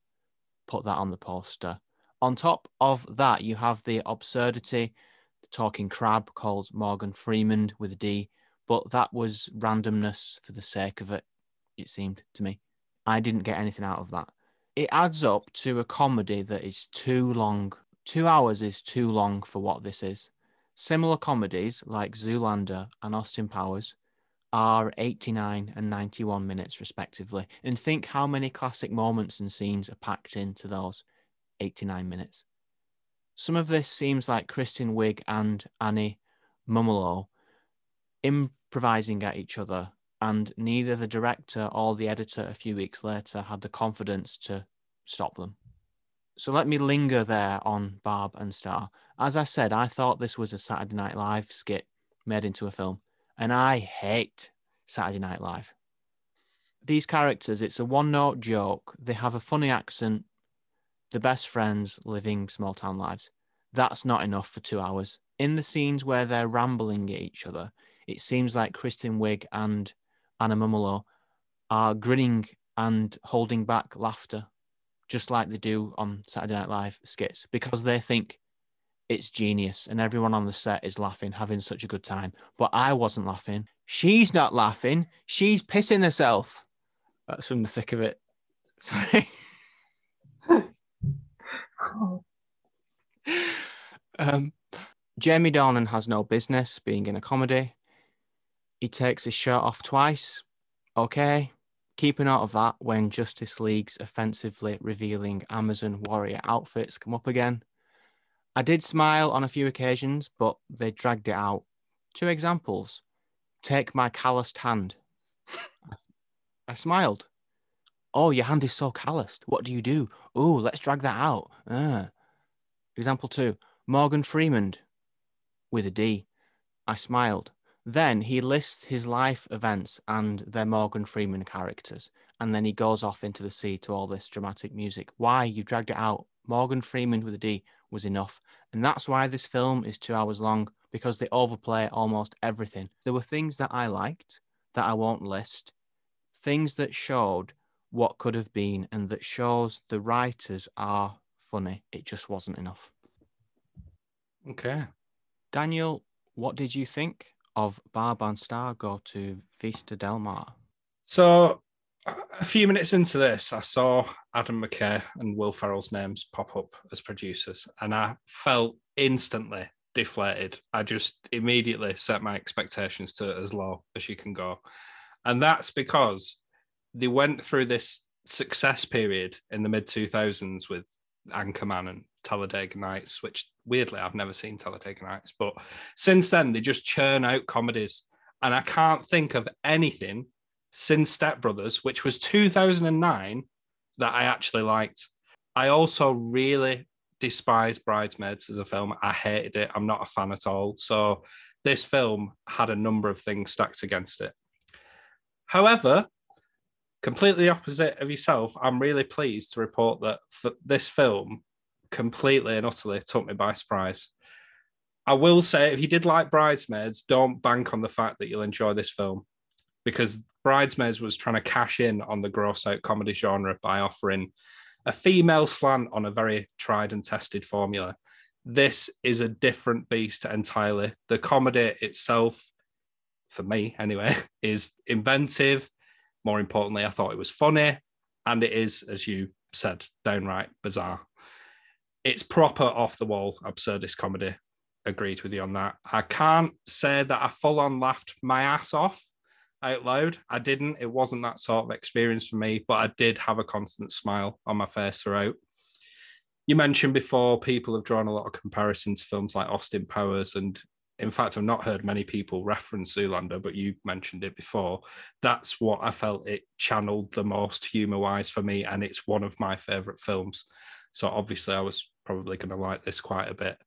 Put that on the poster. On top of that, you have the absurdity, the talking crab called Morgan Freeman with a D, but that was randomness for the sake of it, it seemed to me. I didn't get anything out of that. It adds up to a comedy that is too long. Two hours is too long for what this is. Similar comedies like Zoolander and Austin Powers are 89 and 91 minutes, respectively. And think how many classic moments and scenes are packed into those 89 minutes. Some of this seems like Kristen Wiig and Annie Mumolo improvising at each other, and neither the director or the editor a few weeks later had the confidence to stop them. So let me linger there on Barb and Star. As I said, I thought this was a Saturday Night Live skit, made into a film. And I hate Saturday Night Live. These characters, it's a one note joke. They have a funny accent. The best friends living small town lives. That's not enough for two hours. In the scenes where they're rambling at each other, it seems like Kristen Wiig and Annie Mumolo are grinning and holding back laughter, just like they do on Saturday Night Live skits, because they think it's genius and everyone on the set is laughing, having such a good time. But I wasn't laughing. She's not laughing. She's pissing herself. That's from the thick of it. (laughs) Sorry. (laughs) um, Jamie Dornan has no business being in a comedy. He takes his shirt off twice. Okay. Keeping out of that when Justice League's offensively revealing Amazon warrior outfits come up again. I did smile on a few occasions, but they dragged it out. Two examples. Take my calloused hand. I smiled. Oh, your hand is so calloused. What do you do? Oh, let's drag that out. Ah. Example two. Morgan Freeman with a D. I smiled. Then he lists his life events and their Morgan Freeman characters. And then he goes off into the sea to all this dramatic music. Why? You dragged it out. Morgan Freeman with a D was enough. And that's why this film is two hours long because they overplay almost everything. There were things that I liked that I won't list, things that showed what could have been and that shows the writers are funny. It just wasn't enough. Okay. Daniel, what did you think of Barb and Star go to Vista Del Mar? So a few minutes into this, I saw Adam McKay and Will Ferrell's names pop up as producers, and I felt instantly deflated. I just immediately set my expectations to as low as you can go. And that's because they went through this success period in the mid 2000s with Anchorman and Talladega Nights, which weirdly I've never seen Talladega Nights, but since then they just churn out comedies. And I can't think of anything since Step Brothers, which was 2009, that I actually liked. I also really despise Bridesmaids as a film. I hated it. I'm not a fan at all. So this film had a number of things stacked against it. However, completely opposite of yourself, I'm really pleased to report that this film completely and utterly took me by surprise. I will say, if you did like Bridesmaids, don't bank on the fact that you'll enjoy this film because Bridesmaids was trying to cash in on the gross out comedy genre by offering a female slant on a very tried and tested formula. This is a different beast entirely. The comedy itself, for me anyway, (laughs) is inventive. More importantly, I thought it was funny. And it is, as you said, downright bizarre. It's proper off the wall absurdist comedy. Agreed with you on that. I can't say that I full on laughed my ass off out loud. I didn't. It wasn't that sort of experience for me, but I did have a constant smile on my face throughout. You mentioned before people have drawn a lot of comparisons to films like Austin Powers, and in fact, I've not heard many people reference Zoolander, but you mentioned it before. That's what I felt it channeled the most humor wise for me, and it's one of my favorite films. So obviously, I was probably going to like this quite a bit.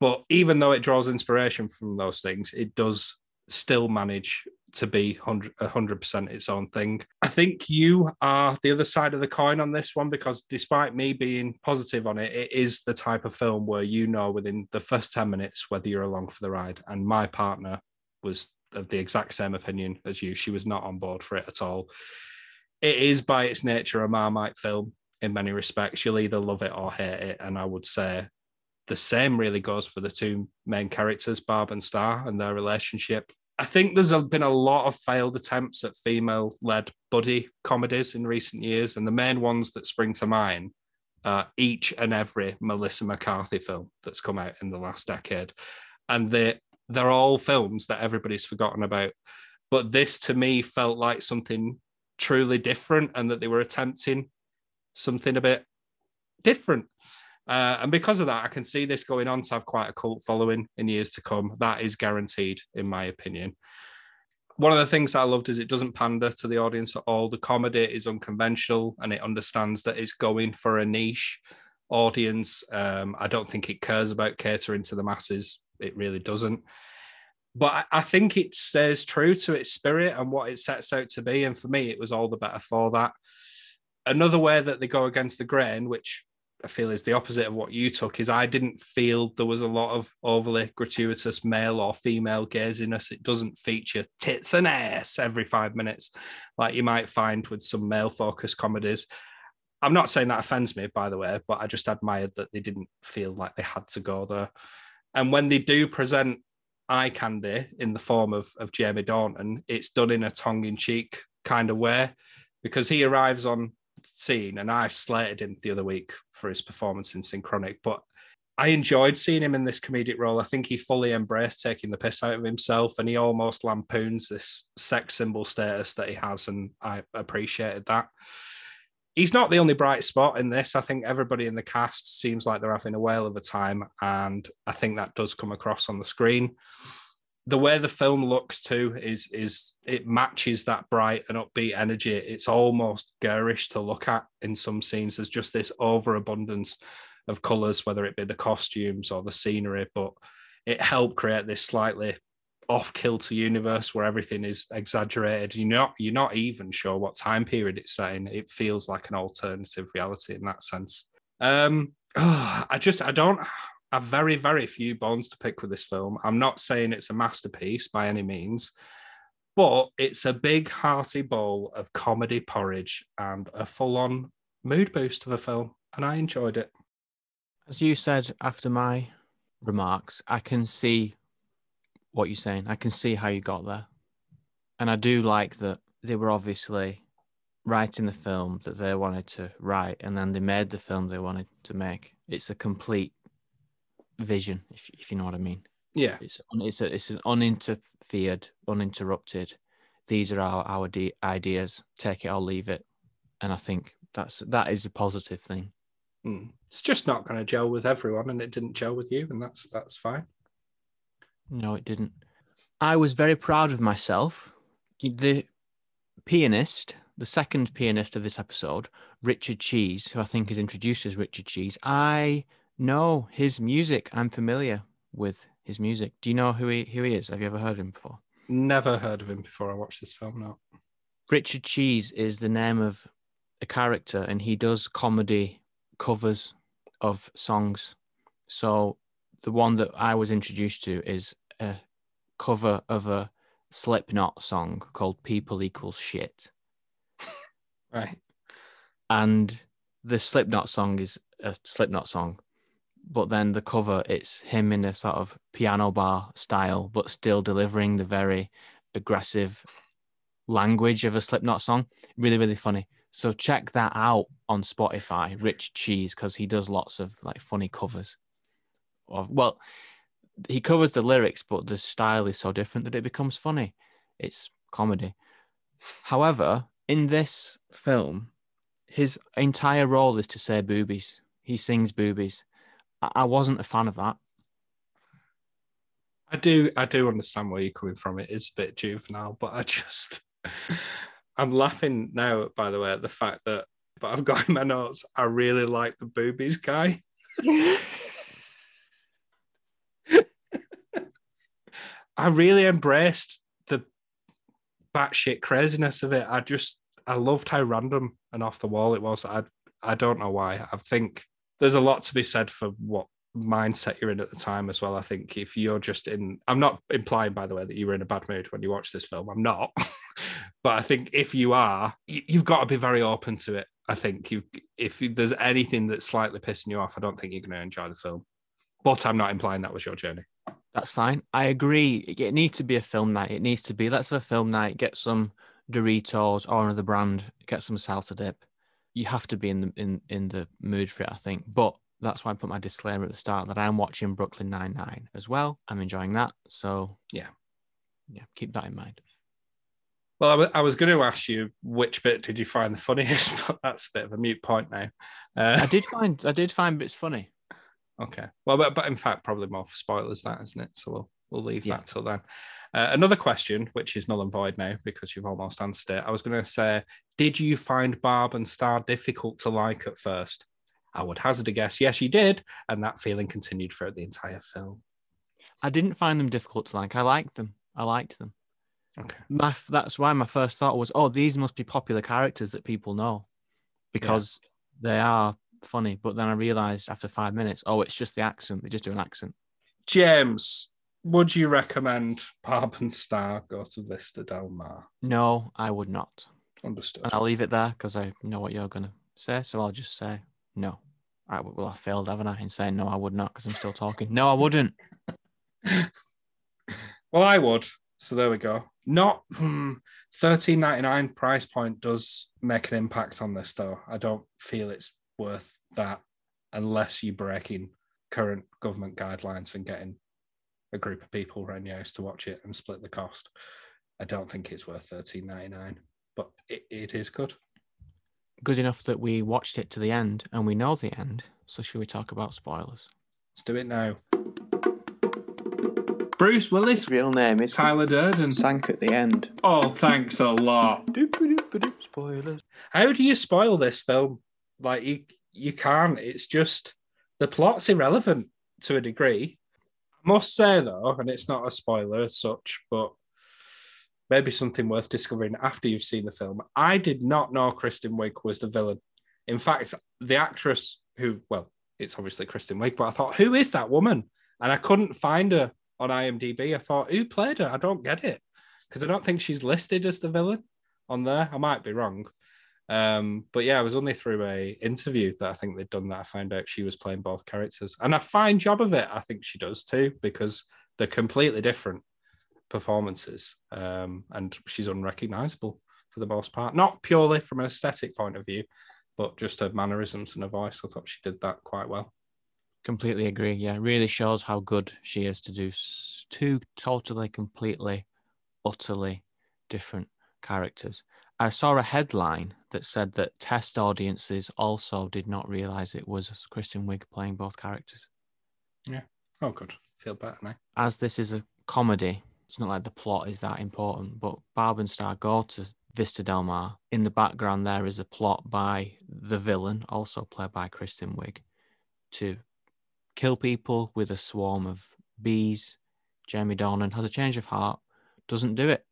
But even though it draws inspiration from those things, it does still manage to be 100 100% its own thing. I think you are the other side of the coin on this one because despite me being positive on it, it is the type of film where you know within the first 10 minutes whether you're along for the ride. And my partner was of the exact same opinion as you. She was not on board for it at all. It is by its nature a Marmite film in many respects. You'll either love it or hate it. And I would say the same really goes for the two main characters, Barb and Star, and their relationship. I think there's been a lot of failed attempts at female led buddy comedies in recent years, and the main ones that spring to mind are each and every Melissa McCarthy film that's come out in the last decade. And they, they're all films that everybody's forgotten about. But this to me felt like something truly different and that they were attempting something a bit different. Uh, and because of that, I can see this going on to have quite a cult following in years to come. That is guaranteed, in my opinion. One of the things I loved is it doesn't pander to the audience at all. The comedy is unconventional and it understands that it's going for a niche audience. Um, I don't think it cares about catering to the masses. It really doesn't. but I, I think it stays true to its spirit and what it sets out to be. And for me, it was all the better for that. Another way that they go against the grain, which I feel is the opposite of what you took, is I didn't feel there was a lot of overly gratuitous male or female gaziness. It doesn't feature tits and ass every five minutes, like you might find with some male focused comedies. I'm not saying that offends me, by the way, but I just admired that they didn't feel like they had to go there. And when they do present eye candy in the form of, of Jamie Dornan, it's done in a tongue in cheek kind of way because he arrives on scene and I slated him the other week for his performance in Synchronic, but I enjoyed seeing him in this comedic role. I think he fully embraced taking the piss out of himself and he almost lampoons this sex symbol status that he has, and I appreciated that he's not the only bright spot in this. I think everybody in the cast seems like they're having a whale of a time, and I think that does come across on the screen. The way the film looks too is is it matches that bright and upbeat energy. It's almost garish to look at in some scenes. There's just this overabundance of colours, whether it be the costumes or the scenery, but it helped create this slightly off kilter universe where everything is exaggerated. You're not you're not even sure what time period it's set in. It feels like an alternative reality in that sense. Um, oh, (sighs) I just I don't have very very few bones to pick with this film. I'm not saying it's a masterpiece by any means, but it's a big hearty bowl of comedy porridge and a full on mood boost of a film, and I enjoyed it. As you said after my remarks, I can see what you're saying. I can see how you got there. And I do like that they were obviously writing the film that they wanted to write and then they made the film they wanted to make. It's a complete vision, if, if you know what I mean. Yeah. It's, it's, a, it's an uninterfered, uninterrupted. These are our, our de- ideas. Take it or leave it. And I think that's that is a positive thing. Mm. It's just not going to gel with everyone, and it didn't gel with you, and that's that's fine. No, it didn't. I was very proud of myself. The pianist, the second pianist of this episode, Richard Cheese, who I think is introduced as Richard Cheese, I know his music. I'm familiar with his music. Do you know who he who he is? Have you ever heard of him before? Never heard of him before I watched this film. No. Richard Cheese is the name of a character, and he does comedy covers of songs. So the one that I was introduced to is a cover of a Slipknot song called People Equals Shit. (laughs) Right. And the Slipknot song is a Slipknot song, but then the cover, it's him in a sort of piano bar style, but still delivering the very aggressive language of a Slipknot song. Really, really funny. So check that out on Spotify, Rich Cheese, because he does lots of like funny covers. Of well, he covers the lyrics, but the style is so different that it becomes funny. It's comedy. However, in this film, his entire role is to say boobies. He sings boobies. I, wasn't a fan of that. I do, I do understand where you're coming from. It is a bit juvenile, but I just, (laughs) I'm laughing now. By the way, at the fact that, but I've got (laughs) in my notes. I really like the boobies guy. (laughs) I really embraced the batshit craziness of it. I just I loved how random and off the wall it was. I I don't know why. I think there's a lot to be said for what mindset you're in at the time as well. I think if you're just in, I'm not implying by the way that you were in a bad mood when you watched this film. I'm not, (laughs) but I think if you are, you've got to be very open to it. I think you, if there's anything that's slightly pissing you off, I don't think you're going to enjoy the film. But I'm not implying that was your journey. That's fine. I agree. It needs to be a film night. It needs to be let's have a film night, get some Doritos or another brand, get some salsa dip. You have to be in the in, in the mood for it, I think. But that's why I put my disclaimer at the start that I'm watching Brooklyn Nine Nine as well. I'm enjoying that. So yeah, yeah, keep that in mind. Well, I, w- I was going to ask you which bit did you find the funniest, (laughs) but that's a bit of a mute point now. Uh, I did find I did find bits funny. Okay. Well, but, but in fact, probably more for spoilers, that isn't it? So we'll we'll leave yeah. that till then. Uh, another question, which is null and void now because you've almost answered it. I was going to say, did you find Barb and Star difficult to like at first? I would hazard a guess, yes, you did, and that feeling continued throughout the entire film. I didn't find them difficult to like. I liked them. I liked them. Okay. My that's why my first thought was, oh, these must be popular characters that people know, because they are funny. But then I realized after five minutes, oh, it's just the accent. They just do an accent. James, would you recommend Barb and Star go to Vista Del Mar? No, I would not. Understood. And I'll leave it there because I know what you're gonna say. So I'll just say no. I well, I failed, haven't I, in saying no, I would not because I'm still talking. No, I wouldn't. (laughs) Well, I would. So there we go. Not hmm, thirteen ninety nine price point does make an impact on this though. I don't feel it's worth that unless you're breaking current government guidelines and getting a group of people around your house to watch it and split the cost. I don't think it's worth thirteen ninety nine, but it, it is good. Good enough that we watched it to the end and we know the end. So should we talk about spoilers? Let's do it now. Bruce Willis, Real name is Tyler Durden. sank at the end. Oh, thanks a lot. Spoilers. How do you spoil this film? Like you, you can't. It's just the plot's irrelevant to a degree. Must say though, and it's not a spoiler as such, but maybe something worth discovering after you've seen the film. I did not know Kristen Wiig was the villain. In fact, the actress who, well, it's obviously Kristen Wiig, but I thought, who is that woman? And I couldn't find her on IMDb. I thought, who played her? I don't get it because I don't think she's listed as the villain on there. I might be wrong. Um, but yeah, it was only through a interview that I think they'd done that I found out she was playing both characters, and a fine job of it. I think she does too because they're completely different performances, um, and she's unrecognizable for the most part. Not purely from an aesthetic point of view, but just her mannerisms and her voice. I thought she did that quite well. Completely agree. Yeah, really shows how good she is to do two totally, completely, utterly different characters. I saw a headline that said that test audiences also did not realize it was Kristen Wiig playing both characters. Yeah. Oh, good. Feel better now. As this is a comedy, it's not like the plot is that important, but Barb and Star go to Vista Del Mar. In the background, there is a plot by the villain, also played by Kristen Wiig, to kill people with a swarm of bees. Jeremy Dornan has a change of heart, doesn't do it.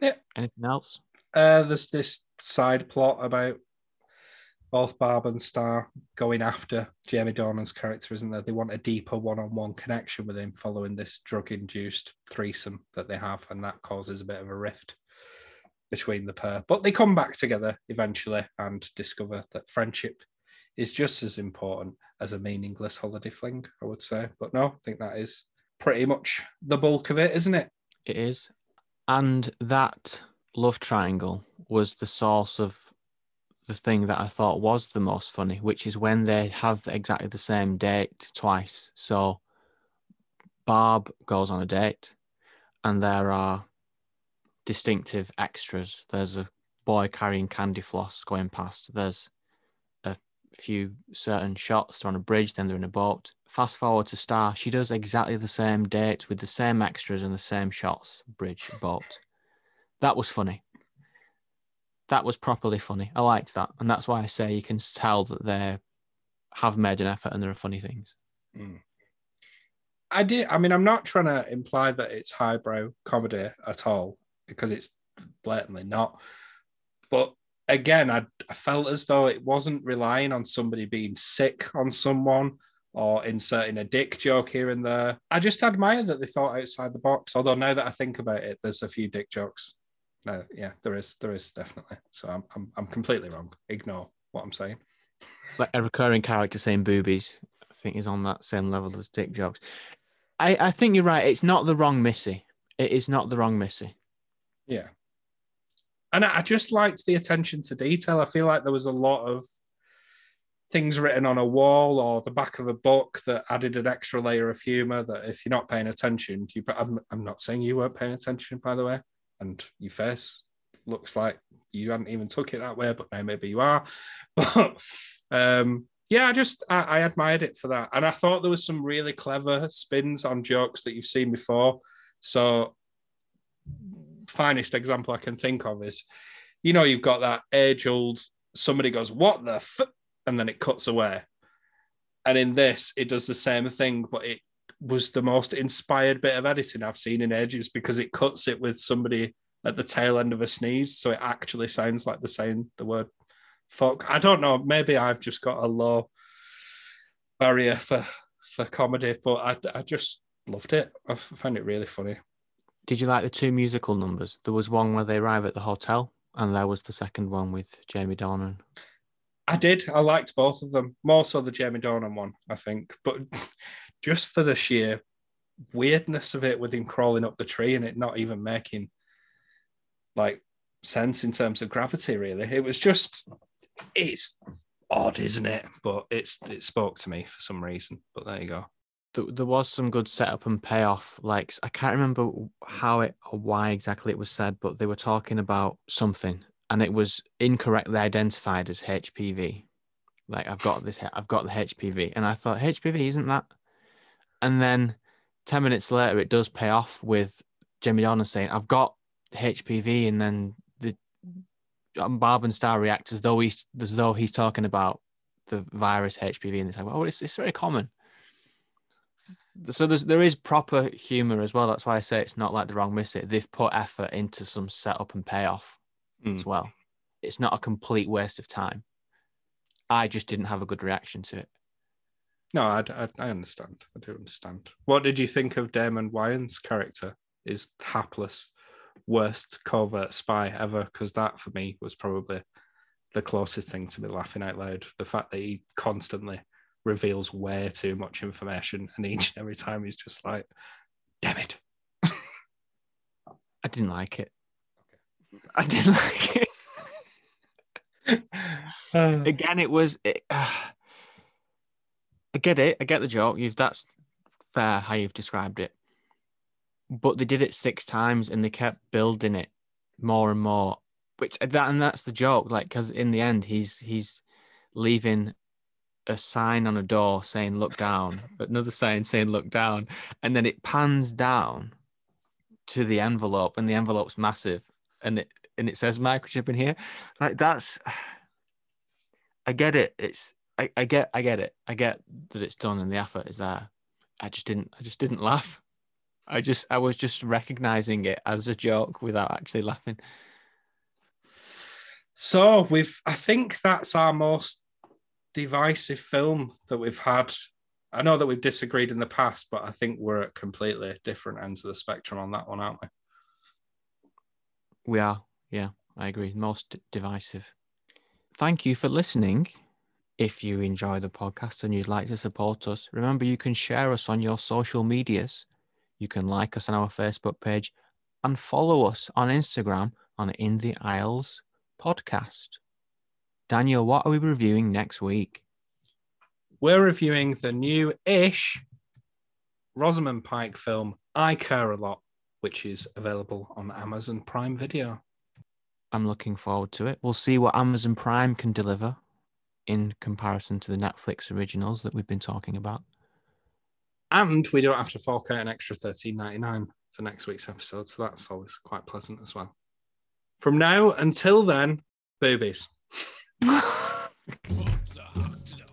Yeah. Anything else? Uh, there's this side plot about both Barb and Star going after Jamie Dornan's character, isn't there? They want a deeper one-on-one connection with him following this drug-induced threesome that they have, and that causes a bit of a rift between the pair. But they come back together eventually and discover that friendship is just as important as a meaningless holiday fling, I would say. But no, I think that is pretty much the bulk of it, isn't it? It is. And that love triangle was the source of the thing that I thought was the most funny, which is when they have exactly the same date twice. So Barb goes on a date, and there are distinctive extras. There's a boy carrying candy floss going past. There's a few certain shots. They're on a bridge, then they're in a boat. Fast forward to Star, she does exactly the same date with the same extras and the same shots, bridge, boat. That was funny. That was properly funny. I liked that. And that's why I say you can tell that they have made an effort and there are funny things. Mm. I did. I mean, I'm not trying to imply that it's highbrow comedy at all because it's blatantly not. But again, I, I felt as though it wasn't relying on somebody being sick on someone or inserting a dick joke here and there. I just admire that they thought outside the box. Although now that I think about it, there's a few dick jokes. No, yeah, there is. There is definitely. So I'm I'm, I'm completely wrong. Ignore what I'm saying. Like a recurring character saying boobies, I think is on that same level as dick jokes. I, I think you're right. It's not the wrong Missy. It is not the wrong Missy. Yeah. And I I just liked the attention to detail. I feel like there was a lot of things written on a wall or the back of a book that added an extra layer of humor that if you're not paying attention, you I'm, I'm not saying you weren't paying attention, by the way, and your face looks like you hadn't even took it that way, but now maybe you are. (laughs) But um yeah, I just I, I admired it for that. And I thought there was some really clever spins on jokes that you've seen before. So finest example I can think of is, you know, you've got that age old somebody goes, What the f? and then it cuts away. And in this, it does the same thing, but it was the most inspired bit of editing I've seen in ages because it cuts it with somebody at the tail end of a sneeze, so it actually sounds like they're saying the word fuck. I don't know. Maybe I've just got a low barrier for for comedy, but I, I just loved it. I found it really funny. Did you like the two musical numbers? There was one where they arrive at the hotel, and there was the second one with Jamie Dornan. I did. I liked both of them. More so the Jamie Dornan one, I think. But (laughs) just for the sheer weirdness of it with him crawling up the tree and it not even making like sense in terms of gravity, really. It was just it's odd, isn't it? But it's it spoke to me for some reason. But there you go. There, was some good setup and payoff. Like I can't remember how it or why exactly it was said, but they were talking about something, and it was incorrectly identified as HPV. Like I've got this, I've got the HPV, and I thought HPV isn't that. And then ten minutes later, it does pay off with Jamie Dornan saying, "I've got HPV," and then the um, Barb and Star reacts as though he's as though he's talking about the virus HPV, and it's like, "Oh, it's it's very common." So there's there is proper humor as well. That's why I say it's not like the wrong miss it. They've put effort into some setup and payoff Mm. as well. It's not a complete waste of time. I just didn't have a good reaction to it. No, I, I, I understand. I do understand. What did you think of Damon Wayans' character? Is hapless, worst covert spy ever? Because that for me was probably the closest thing to me laughing out loud. The fact that he constantly reveals way too much information, and each and every time he's just like, "Damn it!" I didn't like it. I didn't (laughs) like it. (laughs) Again, it was. It, uh, I get it. I get the joke. You've that's fair how you've described it. But they did it six times, and they kept building it more and more. Which that and that's the joke. Like, because in the end, he's he's leaving a sign on a door saying "Look down," (laughs) another sign saying "Look down," and then it pans down to the envelope, and the envelope's massive, and it and it says microchip in here. Like that's, (sighs) I get it. It's I, I get I get it. I get that it's done and the effort is there. I just didn't I just didn't laugh. I just I was just recognizing it as a joke without actually laughing. So we've, I think that's our most divisive film that we've had. I know that we've disagreed in the past, but I think we're at completely different ends of the spectrum on that one, aren't we? We are, yeah, I agree. Most divisive. Thank you for listening. If you enjoy the podcast and you'd like to support us, remember you can share us on your social medias. You can like us on our Facebook page and follow us on Instagram on In the Aisles podcast. Daniel, what are we reviewing next week? We're reviewing the new ish Rosamund Pike film, I Care a Lot, which is available on Amazon Prime Video. I'm looking forward to it. We'll see what Amazon Prime can deliver in comparison to the Netflix originals that we've been talking about. And we don't have to fork out an extra $13.99 for next week's episode. So that's always quite pleasant as well. From now until then, boobies. (laughs)